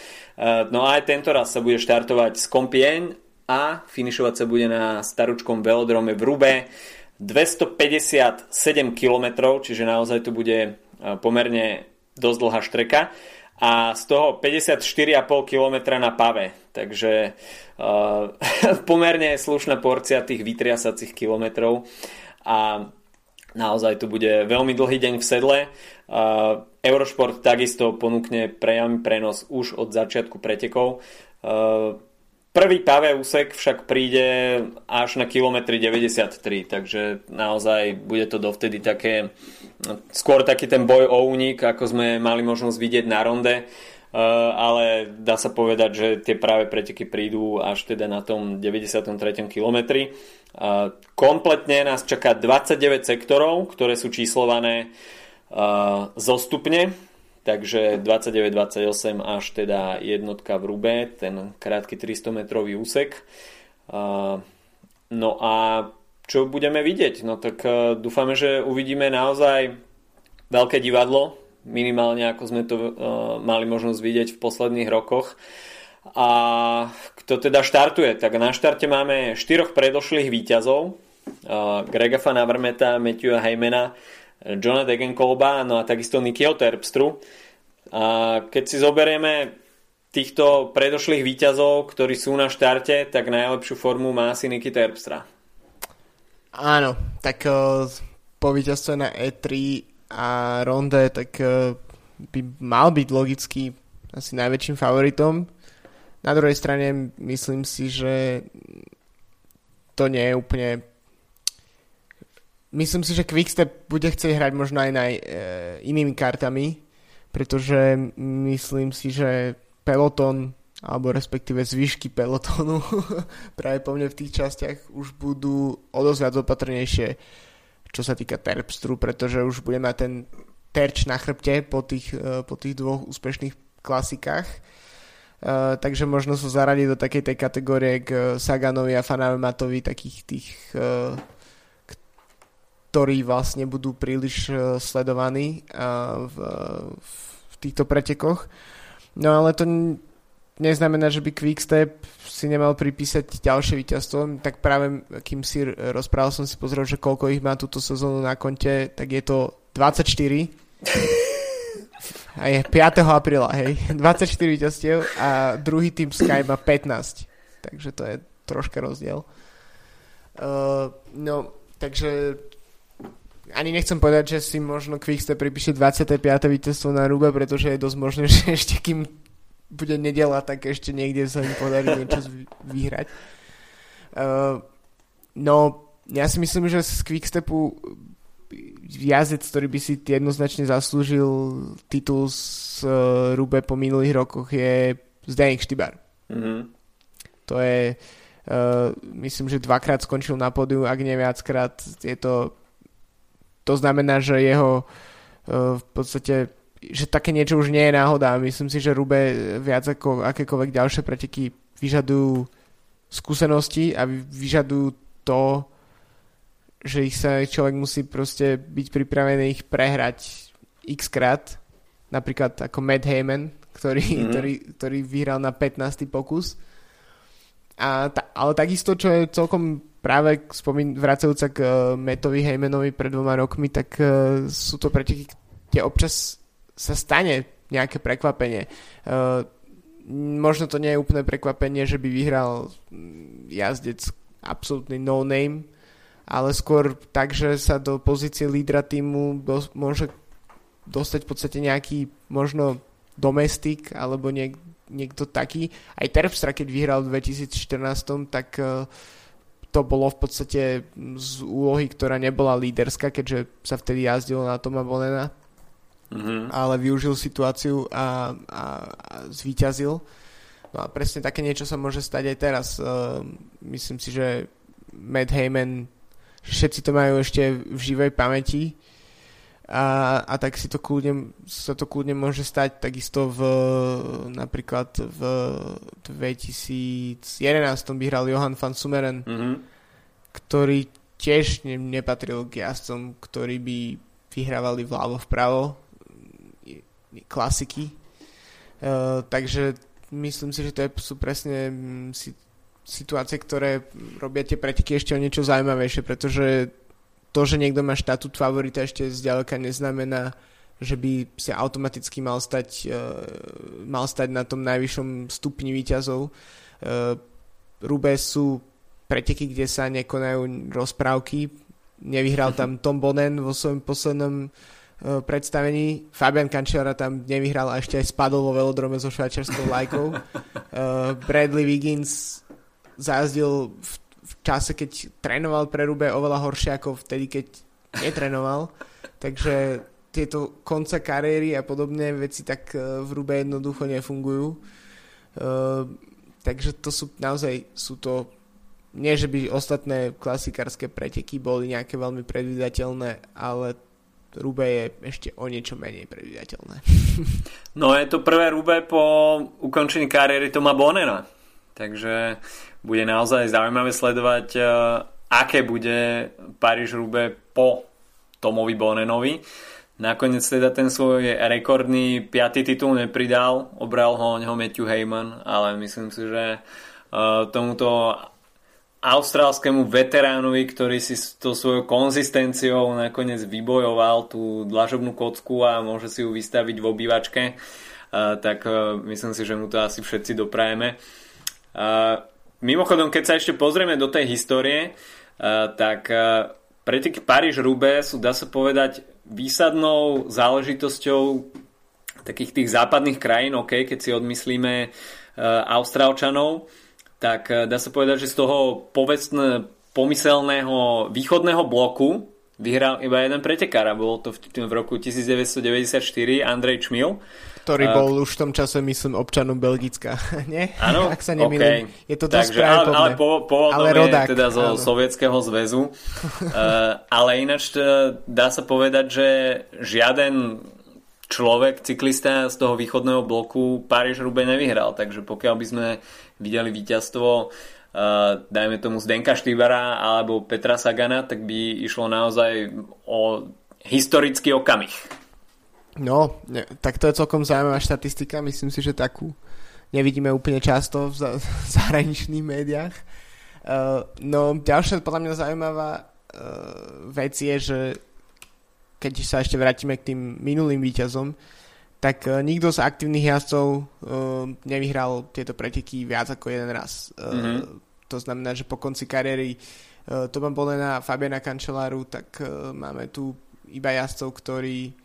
No a aj tento raz sa bude štartovať z Compiègne a finišovať sa bude na staručkom velodrome v Rube 257 km, čiže naozaj to bude pomerne dosť dlhá štreka a z toho 54,5 km na pave. Takže uh, pomerne slušná porcia tých vytriasacích kilometrov a naozaj to bude veľmi dlhý deň v sedle. Eurošport takisto ponúkne priamy prenos už od začiatku pretekov. Prvý pavé úsek však príde až na kilometri 93, takže naozaj bude to dovtedy také, skôr taký ten boj o únik, ako sme mali možnosť vidieť na ronde, ale dá sa povedať, že tie práve preteky prídu až teda na tom 93. kilometri. Kompletne nás čaká 29 sektorov, ktoré sú číslované zostupne, Takže 29-28 až teda jednotka v Rube, ten krátky 300 metrový úsek. No a čo budeme vidieť? No tak e, dúfame, že uvidíme naozaj veľké divadlo, minimálne ako sme to e, mali možnosť vidieť v posledných rokoch. A kto teda štartuje? Tak na štarte máme štyroch predošlých výťazov. Grega Van Avermeta, Matthewa Heimena, Johna Degenkolba, no a takisto Nikiho Terpstru. A keď si zoberieme týchto predošlých výťazov, ktorí sú na štarte, tak najlepšiu formu má asi Niky Terpstra.
Áno, tak uh, po víťazstve na E3 a Ronde, tak uh, by mal byť logicky asi najväčším favoritom. Na druhej strane myslím si, že to nie je úplne myslím si, že Quickstep bude chcieť hrať možno aj na e, inými kartami, pretože myslím si, že peloton alebo respektíve zvyšky pelotonu práve po mne v tých častiach už budú o dosť viac opatrnejšie, čo sa týka Terpstru, pretože už bude mať ten terč na chrbte po tých, e, po tých dvoch úspešných klasikách. Uh, takže možno sa zaradiť do takej tej kategórie k Saganovi a Fanavematovi takých tých uh, ktorí vlastne budú príliš sledovaní v, v týchto pretekoch. No ale to neznamená, že by Quickstep si nemal pripísať ďalšie víťazstvo, tak práve kým si rozprával som si pozrel, že koľko ich má túto sezónu na konte, tak je to 24. A je 5. apríla, hej. 24 víťazstiev a druhý tým Sky má 15. Takže to je troška rozdiel. Uh, no, takže ani nechcem povedať, že si možno Quickstep pripíše 25. víťazstvo na Rube, pretože je dosť možné, že ešte kým bude nedela, tak ešte niekde sa im podarí niečo vyhrať. Uh, no, ja si myslím, že z Quickstepu jazdec, ktorý by si jednoznačne zaslúžil titul z uh, Rube po minulých rokoch je Zdeněk Štibar. Mm-hmm. To je uh, myslím, že dvakrát skončil na pódiu, ak nie viackrát. Je to to znamená, že jeho uh, v podstate že také niečo už nie je náhoda. Myslím si, že Rube viac ako akékoľvek ďalšie preteky vyžadujú skúsenosti a vyžadujú to, že ich sa človek musí proste byť pripravený ich prehrať x krát. Napríklad ako Matt Heyman, ktorý, mm-hmm. ktorý, ktorý vyhral na 15. pokus. A ta, ale takisto, čo je celkom práve spomín, vracajúca k uh, Mattovi Heymanovi pred dvoma rokmi, tak uh, sú to preteky, kde občas sa stane nejaké prekvapenie. Uh, možno to nie je úplné prekvapenie, že by vyhral mm, jazdec absolútny no-name, ale skôr tak, že sa do pozície lídra týmu do, môže dostať v podstate nejaký možno domestik alebo niek, niekto taký. Aj Terpstra, keď vyhral v 2014, tak uh, to bolo v podstate z úlohy, ktorá nebola líderská, keďže sa vtedy jazdilo na Toma Bonena mm-hmm. ale využil situáciu a, a, a zvíťazil. No a presne také niečo sa môže stať aj teraz. Uh, myslím si, že Matt Heyman, všetci to majú ešte v živej pamäti a, a tak si to kľudne, sa to kľudne môže stať takisto v napríklad v 2011 vyhral Johan van Sumeren, mm-hmm. ktorý tiež ne, nepatril k jazdcom, ktorí by vyhrávali vľavo vpravo klasiky. Uh, takže myslím si, že to je, sú presne si, situácie, ktoré robia tie preteky ešte o niečo zaujímavejšie, pretože to, že niekto má štatút favorita ešte zďaleka neznamená, že by si automaticky mal stať, uh, mal stať na tom najvyššom stupni výťazov. Uh, Rube sú preteky, kde sa nekonajú rozprávky. Nevyhral tam Tom Bonen vo svojom poslednom Eh, predstavení. Fabian Cancellara tam nevyhral a ešte aj spadol vo velodrome so švajčiarskou lajkou. Bradley Wiggins zajazdil v, v čase, keď trénoval pre Rube oveľa horšie ako vtedy, keď netrenoval. Takže tieto konce kariéry a podobné veci tak uh, v Rube jednoducho nefungujú. Uh, takže to sú naozaj sú to nie, že by ostatné klasikárske preteky boli nejaké veľmi predvydateľné, ale Rube je ešte o niečo menej predvídateľné.
no je to prvé Rube po ukončení kariéry Toma Bonena. Takže bude naozaj zaujímavé sledovať, uh, aké bude Paríž Rube po Tomovi Bonenovi. Nakoniec teda ten svoj rekordný piatý titul nepridal, obral ho neho Matthew Heyman, ale myslím si, že uh, tomuto austrálskému veteránovi, ktorý si s tou svojou konzistenciou nakoniec vybojoval tú dlažobnú kocku a môže si ju vystaviť v obývačke, tak e, myslím si, že mu to asi všetci doprajeme. Mimochodom, keď sa ešte pozrieme do tej histórie, e, tak e, preteky Paríž-Roubaix sú, dá sa povedať, výsadnou záležitosťou takých tých západných krajín, OK, keď si odmyslíme Austrálčanov, tak eh, dá sa povedať, že z toho povestne pomyselného východného bloku vyhral iba jeden pretekár a bolo to v, v roku 1994 Andrej Čmil.
Ktorý uh, bol už v tom čase, myslím, občanom Belgicka, nie?
Áno,
Ak sa nemýlim.
Okay. Je to dosť Takže, ale, ale po, ale rodák, je teda zo áno. Sovietskeho zväzu. uh, ale ináč dá sa povedať, že žiaden človek, cyklista z toho východného bloku Paríž Rube nevyhral, takže pokiaľ by sme videli víťazstvo uh, dajme tomu Zdenka Štýbara alebo Petra Sagana, tak by išlo naozaj o historický okamih.
No, ne, tak to je celkom zaujímavá štatistika, myslím si, že takú nevidíme úplne často v zahraničných médiách. Uh, no, ďalšia podľa mňa zaujímavá uh, vec je, že keď sa ešte vrátime k tým minulým výťazom, tak uh, nikto z aktívnych jazdcov uh, nevyhral tieto preteky viac ako jeden raz. Uh, mm-hmm. To znamená, že po konci kariéry uh, Toma Bolena, Fabiana Cancelláru, tak uh, máme tu iba jazdcov, ktorí,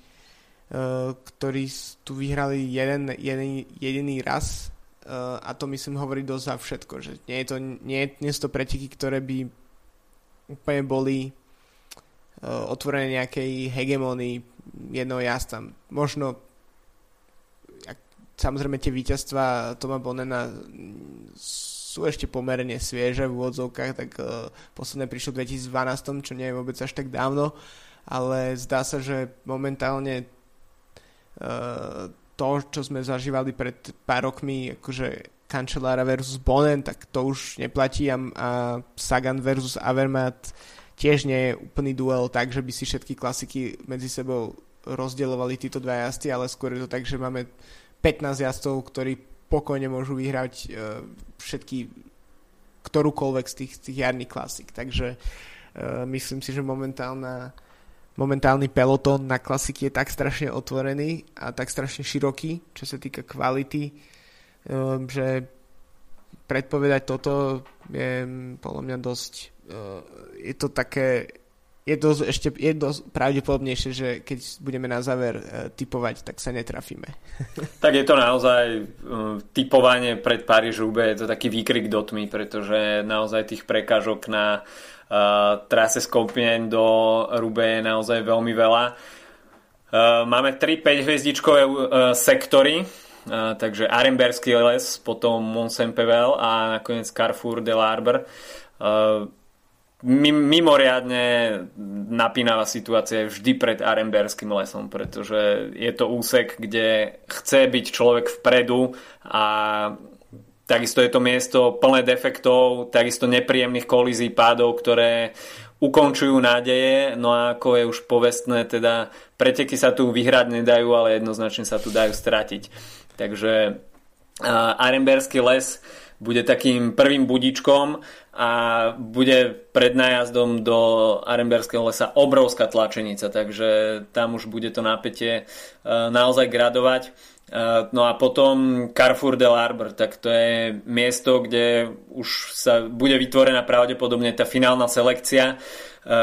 ktorí tu vyhrali jeden, jeden, jediný raz uh, a to myslím hovorí dosť za všetko, že nie, je to, nie, nie sú to preteky, ktoré by úplne boli uh, otvorené nejakej hegemónii jednoho jazda. Možno samozrejme tie víťazstva Toma Bonena sú ešte pomerne svieže v úvodzovkách, tak uh, posledné prišlo v 2012, čo nie je vôbec až tak dávno, ale zdá sa, že momentálne to, čo sme zažívali pred pár rokmi, akože Cancellara versus Bonen, tak to už neplatí a, Sagan versus Avermaet tiež nie je úplný duel tak, že by si všetky klasiky medzi sebou rozdielovali títo dva jazdy, ale skôr je to tak, že máme 15 jazdcov, ktorí pokojne môžu vyhrať uh, všetky ktorúkoľvek z tých, tých jarných klasik. Takže uh, myslím si, že momentálna momentálny peloton na klasiky je tak strašne otvorený a tak strašne široký, čo sa týka kvality, um, že predpovedať toto je podľa mňa dosť uh, je to také je dosť, ešte je dosť pravdepodobnejšie, že keď budeme na záver uh, typovať, tak sa netrafíme.
tak je to naozaj uh, typovanie pred Paríž Rube, je to taký výkrik do tmy, pretože naozaj tých prekážok na trase z do Rube je naozaj veľmi veľa. Uh, máme 3 5 hviezdičkové uh, sektory, takže Aremberský les, potom Mont Saint-Pével a nakoniec Carrefour de l'Arbre. Mimoriadne napínavá situácia je vždy pred Aremberským lesom, pretože je to úsek, kde chce byť človek vpredu a takisto je to miesto plné defektov, takisto nepríjemných kolízií pádov, ktoré ukončujú nádeje, no a ako je už povestné, teda preteky sa tu vyhrať nedajú, ale jednoznačne sa tu dajú stratiť. Takže uh, Aremberský les bude takým prvým budičkom a bude pred nájazdom do Aremberského lesa obrovská tlačenica, takže tam už bude to napätie e, naozaj gradovať. E, no a potom Carrefour de l'Arbre, tak to je miesto, kde už sa bude vytvorená pravdepodobne tá finálna selekcia. E,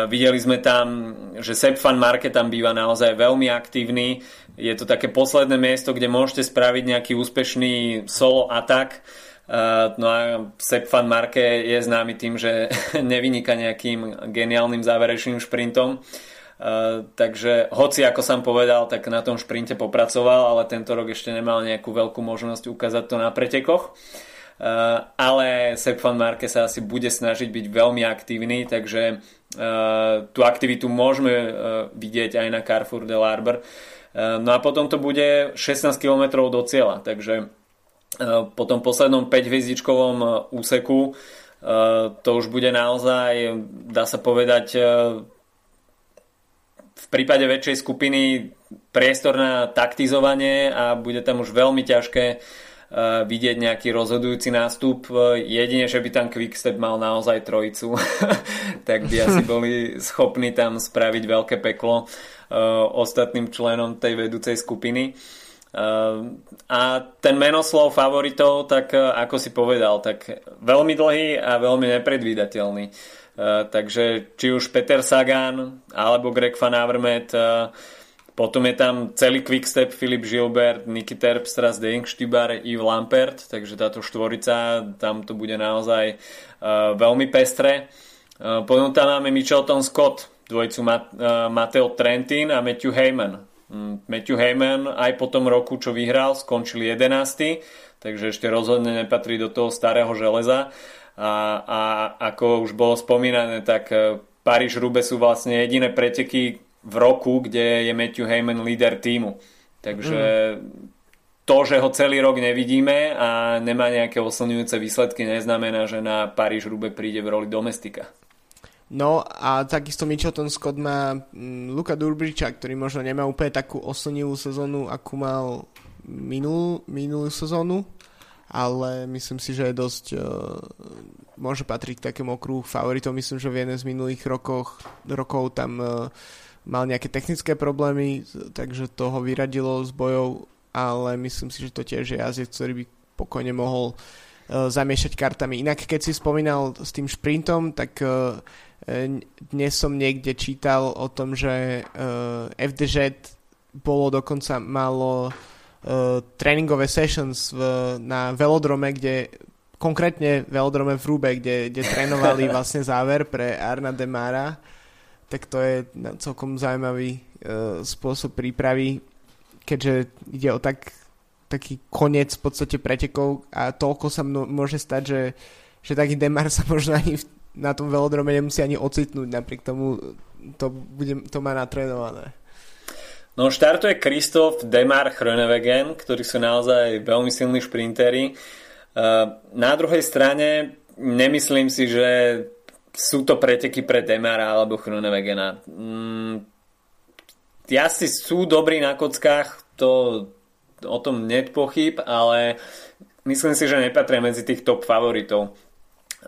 videli sme tam, že Sepp van Marke tam býva naozaj veľmi aktívny. Je to také posledné miesto, kde môžete spraviť nejaký úspešný solo atak Uh, no a Sepp van Marke je známy tým, že nevynika nejakým geniálnym záverečným šprintom. Uh, takže hoci ako som povedal, tak na tom šprinte popracoval, ale tento rok ešte nemal nejakú veľkú možnosť ukázať to na pretekoch. Uh, ale Sepp van Marke sa asi bude snažiť byť veľmi aktívny, takže uh, tú aktivitu môžeme uh, vidieť aj na Carrefour de l'Arbre. Uh, no a potom to bude 16 km do cieľa, takže Eh, po tom poslednom 5-hviezdičkovom eh, úseku eh, to už bude naozaj, dá sa povedať, v prípade väčšej skupiny priestor na taktizovanie a bude tam už veľmi ťažké vidieť nejaký rozhodujúci nástup. Jedine, že by tam Quickstep mal naozaj trojicu, tak by asi boli schopní tam spraviť veľké peklo ostatným členom tej vedúcej skupiny. A ten menoslov favoritov, tak e, ako si povedal, tak veľmi dlhý a veľmi nepredvídateľný. E, takže či už Peter Sagan alebo Greg Van Avermaet, e, potom je tam celý Quickstep, Filip Gilbert, Niky Terpstra, Zdejenk Štibar, Yves Lampert, takže táto štvorica, tam to bude naozaj veľmi pestré. Potom tam máme Michelton Scott, dvojcu Mateo Trentin a Matthew Heyman. Mm, Matthew Heyman aj po tom roku, čo vyhral, skončil 11. Takže ešte rozhodne nepatrí do toho starého železa. A, a ako už bolo spomínané, tak e, Paríž Rube sú vlastne jediné preteky v roku, kde je Matthew Heyman líder týmu. Takže mm. to, že ho celý rok nevidíme a nemá nejaké oslňujúce výsledky, neznamená, že na Paríž Rube príde v roli domestika.
No a takisto Mitchelton Scott má mm, Luka Durbriča, ktorý možno nemá úplne takú oslnivú sezónu, akú mal minulú, minulú sezónu, ale myslím si, že je dosť uh, môže patriť k takému okruhu favoritov. Myslím, že v jednom z minulých rokoch, rokov tam uh, mal nejaké technické problémy, takže to ho vyradilo z bojov ale myslím si, že to tiež je jazdec, ktorý by pokojne mohol uh, zamiešať kartami. Inak keď si spomínal s tým šprintom, tak uh, dnes som niekde čítal o tom, že uh, FDŽ bolo dokonca malo tréningové sessions v, na velodrome, kde konkrétne velodrome v Rube, kde, kde trénovali vlastne záver pre Arna Demara tak to je celkom zaujímavý uh, spôsob prípravy keďže ide o tak, taký koniec v podstate pretekov a toľko sa mno, môže stať, že, že taký Demar sa možno ani v, na tom velodrome nemusí ani ocitnúť, napriek tomu to, bude, to má natrénované.
No štartuje Kristof Demar Chronewegen, ktorí sú naozaj veľmi silní šprintery. Na druhej strane nemyslím si, že sú to preteky pre Demara alebo Chronewegena. Mm, Jazdci sú dobrí na kockách, to o tom net pochyb, ale myslím si, že nepatria medzi tých top favoritov.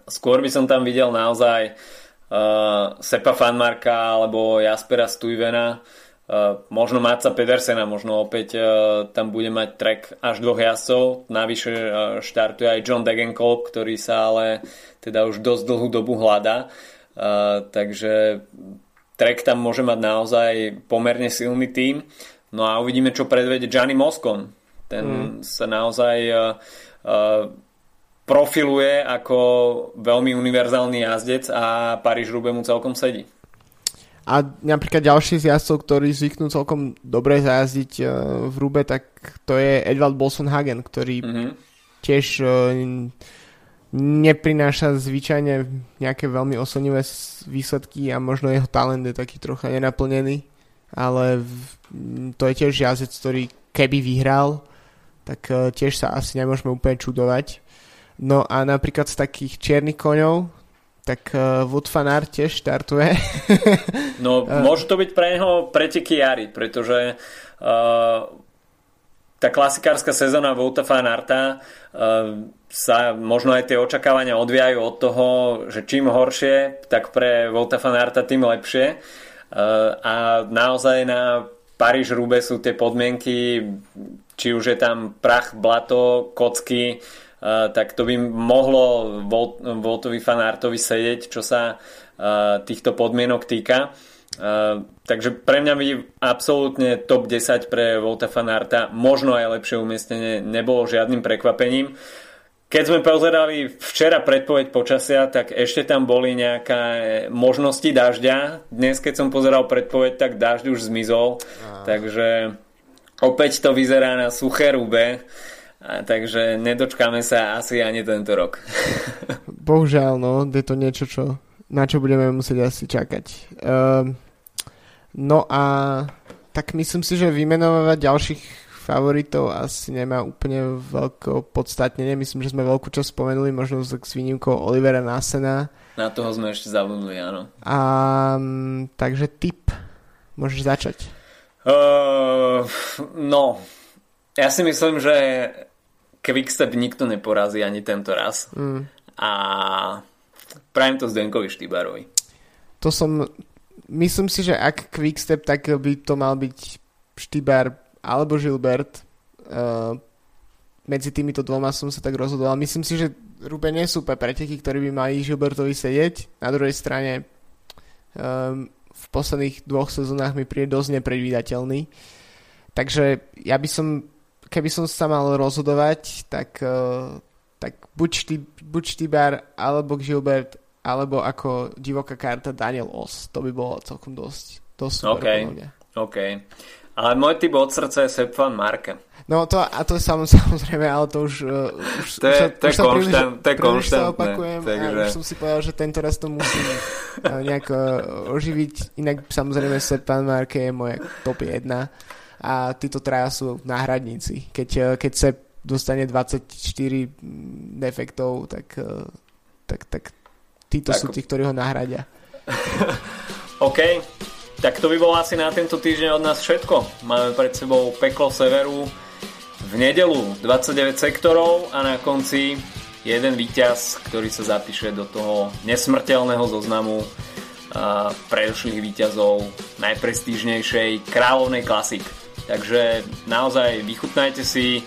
Skôr by som tam videl naozaj uh, Sepa Fanmarka alebo Jaspera Stuyvena, uh, možno Matca Pedersena, možno opäť uh, tam bude mať trek až dvoch jazdcov. Navyše uh, štartuje aj John Degenkolb, ktorý sa ale teda už dosť dlhú dobu hľadá. Takže Trek tam môže mať naozaj pomerne silný tím. No a uvidíme, čo predvede Gianni Moscon. Ten mm. sa naozaj profiluje ako veľmi univerzálny jazdec a Paríž Rube mu celkom sedí.
A napríklad ďalší z jazdcov, ktorí zvyknú celkom dobre zajazdiť uh, v Rube, tak to je Edvald Bolson Hagen, ktorý mm-hmm. tiež uh, neprináša zvyčajne nejaké veľmi oslnivé výsledky a možno jeho talent je taký trocha nenaplnený, ale to je tiež jazdec, ktorý keby vyhral, tak e, tiež sa asi nemôžeme úplne čudovať. No a napríklad z takých čiernych koňov, tak uh, Wood Fanart tiež štartuje.
no, môže to byť pre neho preteky jary, pretože uh, tá klasikárska sezóna Vouta Fanarta uh, sa možno aj tie očakávania odvíjajú od toho, že čím horšie, tak pre Volta van Arta tým lepšie. E, a naozaj na Paríž Rube sú tie podmienky, či už je tam prach, blato, kocky, e, tak to by mohlo Voltovi Fanartovi sedieť, čo sa e, týchto podmienok týka. takže pre mňa by absolútne top 10 pre Volta Fanarta, možno aj lepšie umiestnenie, nebolo žiadnym prekvapením. Keď sme pozerali včera predpoveď počasia, tak ešte tam boli nejaké možnosti dažďa. Dnes, keď som pozeral predpoveď, tak dažď už zmizol. Aha. Takže opäť to vyzerá na suché rube. A takže nedočkáme sa asi ani tento rok.
Bohužiaľ, no, je to niečo, čo, na čo budeme musieť asi čakať. Um, no a tak myslím si, že vymenovať ďalších favoritov asi nemá úplne veľko podstatnenie. Myslím, že sme veľkú časť spomenuli, možno s výnimkou Olivera Nasena.
Na toho sme ešte zabudli, áno.
A, takže tip. Môžeš začať.
Uh, no, ja si myslím, že Quickstep nikto neporazí ani tento raz. Mm. A prajem to Zdenkovi Štýbarovi.
To som... Myslím si, že ak Quickstep, tak by to mal byť Štýbar alebo Gilbert. Uh, medzi týmito dvoma som sa tak rozhodoval. Myslím si, že Rube nie sú preteky, ktorí by mali Gilbertovi sedieť. Na druhej strane um, v posledných dvoch sezónach mi príde dosť nepredvídateľný. Takže ja by som, keby som sa mal rozhodovať, tak, uh, tak buď, štý, buď Štýbar, alebo Gilbert, alebo ako divoká karta Daniel Os. To by bolo celkom dosť, dosť super.
Okay. OK. Ale môj typ od srdca je Sepp van Marke.
No to, a to je samozrejme, ale to už, uh, už,
to je, to je, konštant, to je
konštantné. opakujem takže... a už som si povedal, že tento raz to musím uh, nejak uh, oživiť. Inak samozrejme Sepp van Marke je moja top 1. a títo traja sú náhradníci. Keď, e, keď sa dostane 24 defektov, tak, e, tak, tak títo tak. sú tí, ktorí ho nahradia.
OK, tak to by bolo asi na tento týždeň od nás všetko. Máme pred sebou peklo severu v nedelu 29 sektorov a na konci jeden víťaz, ktorý sa zapíše do toho nesmrteľného zoznamu predošlých víťazov najprestížnejšej kráľovnej klasik. Takže naozaj vychutnajte si,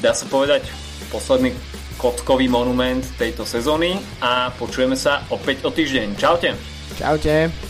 dá sa povedať, posledný kotkový monument tejto sezóny a počujeme sa opäť o týždeň. Čaute!
Čaute!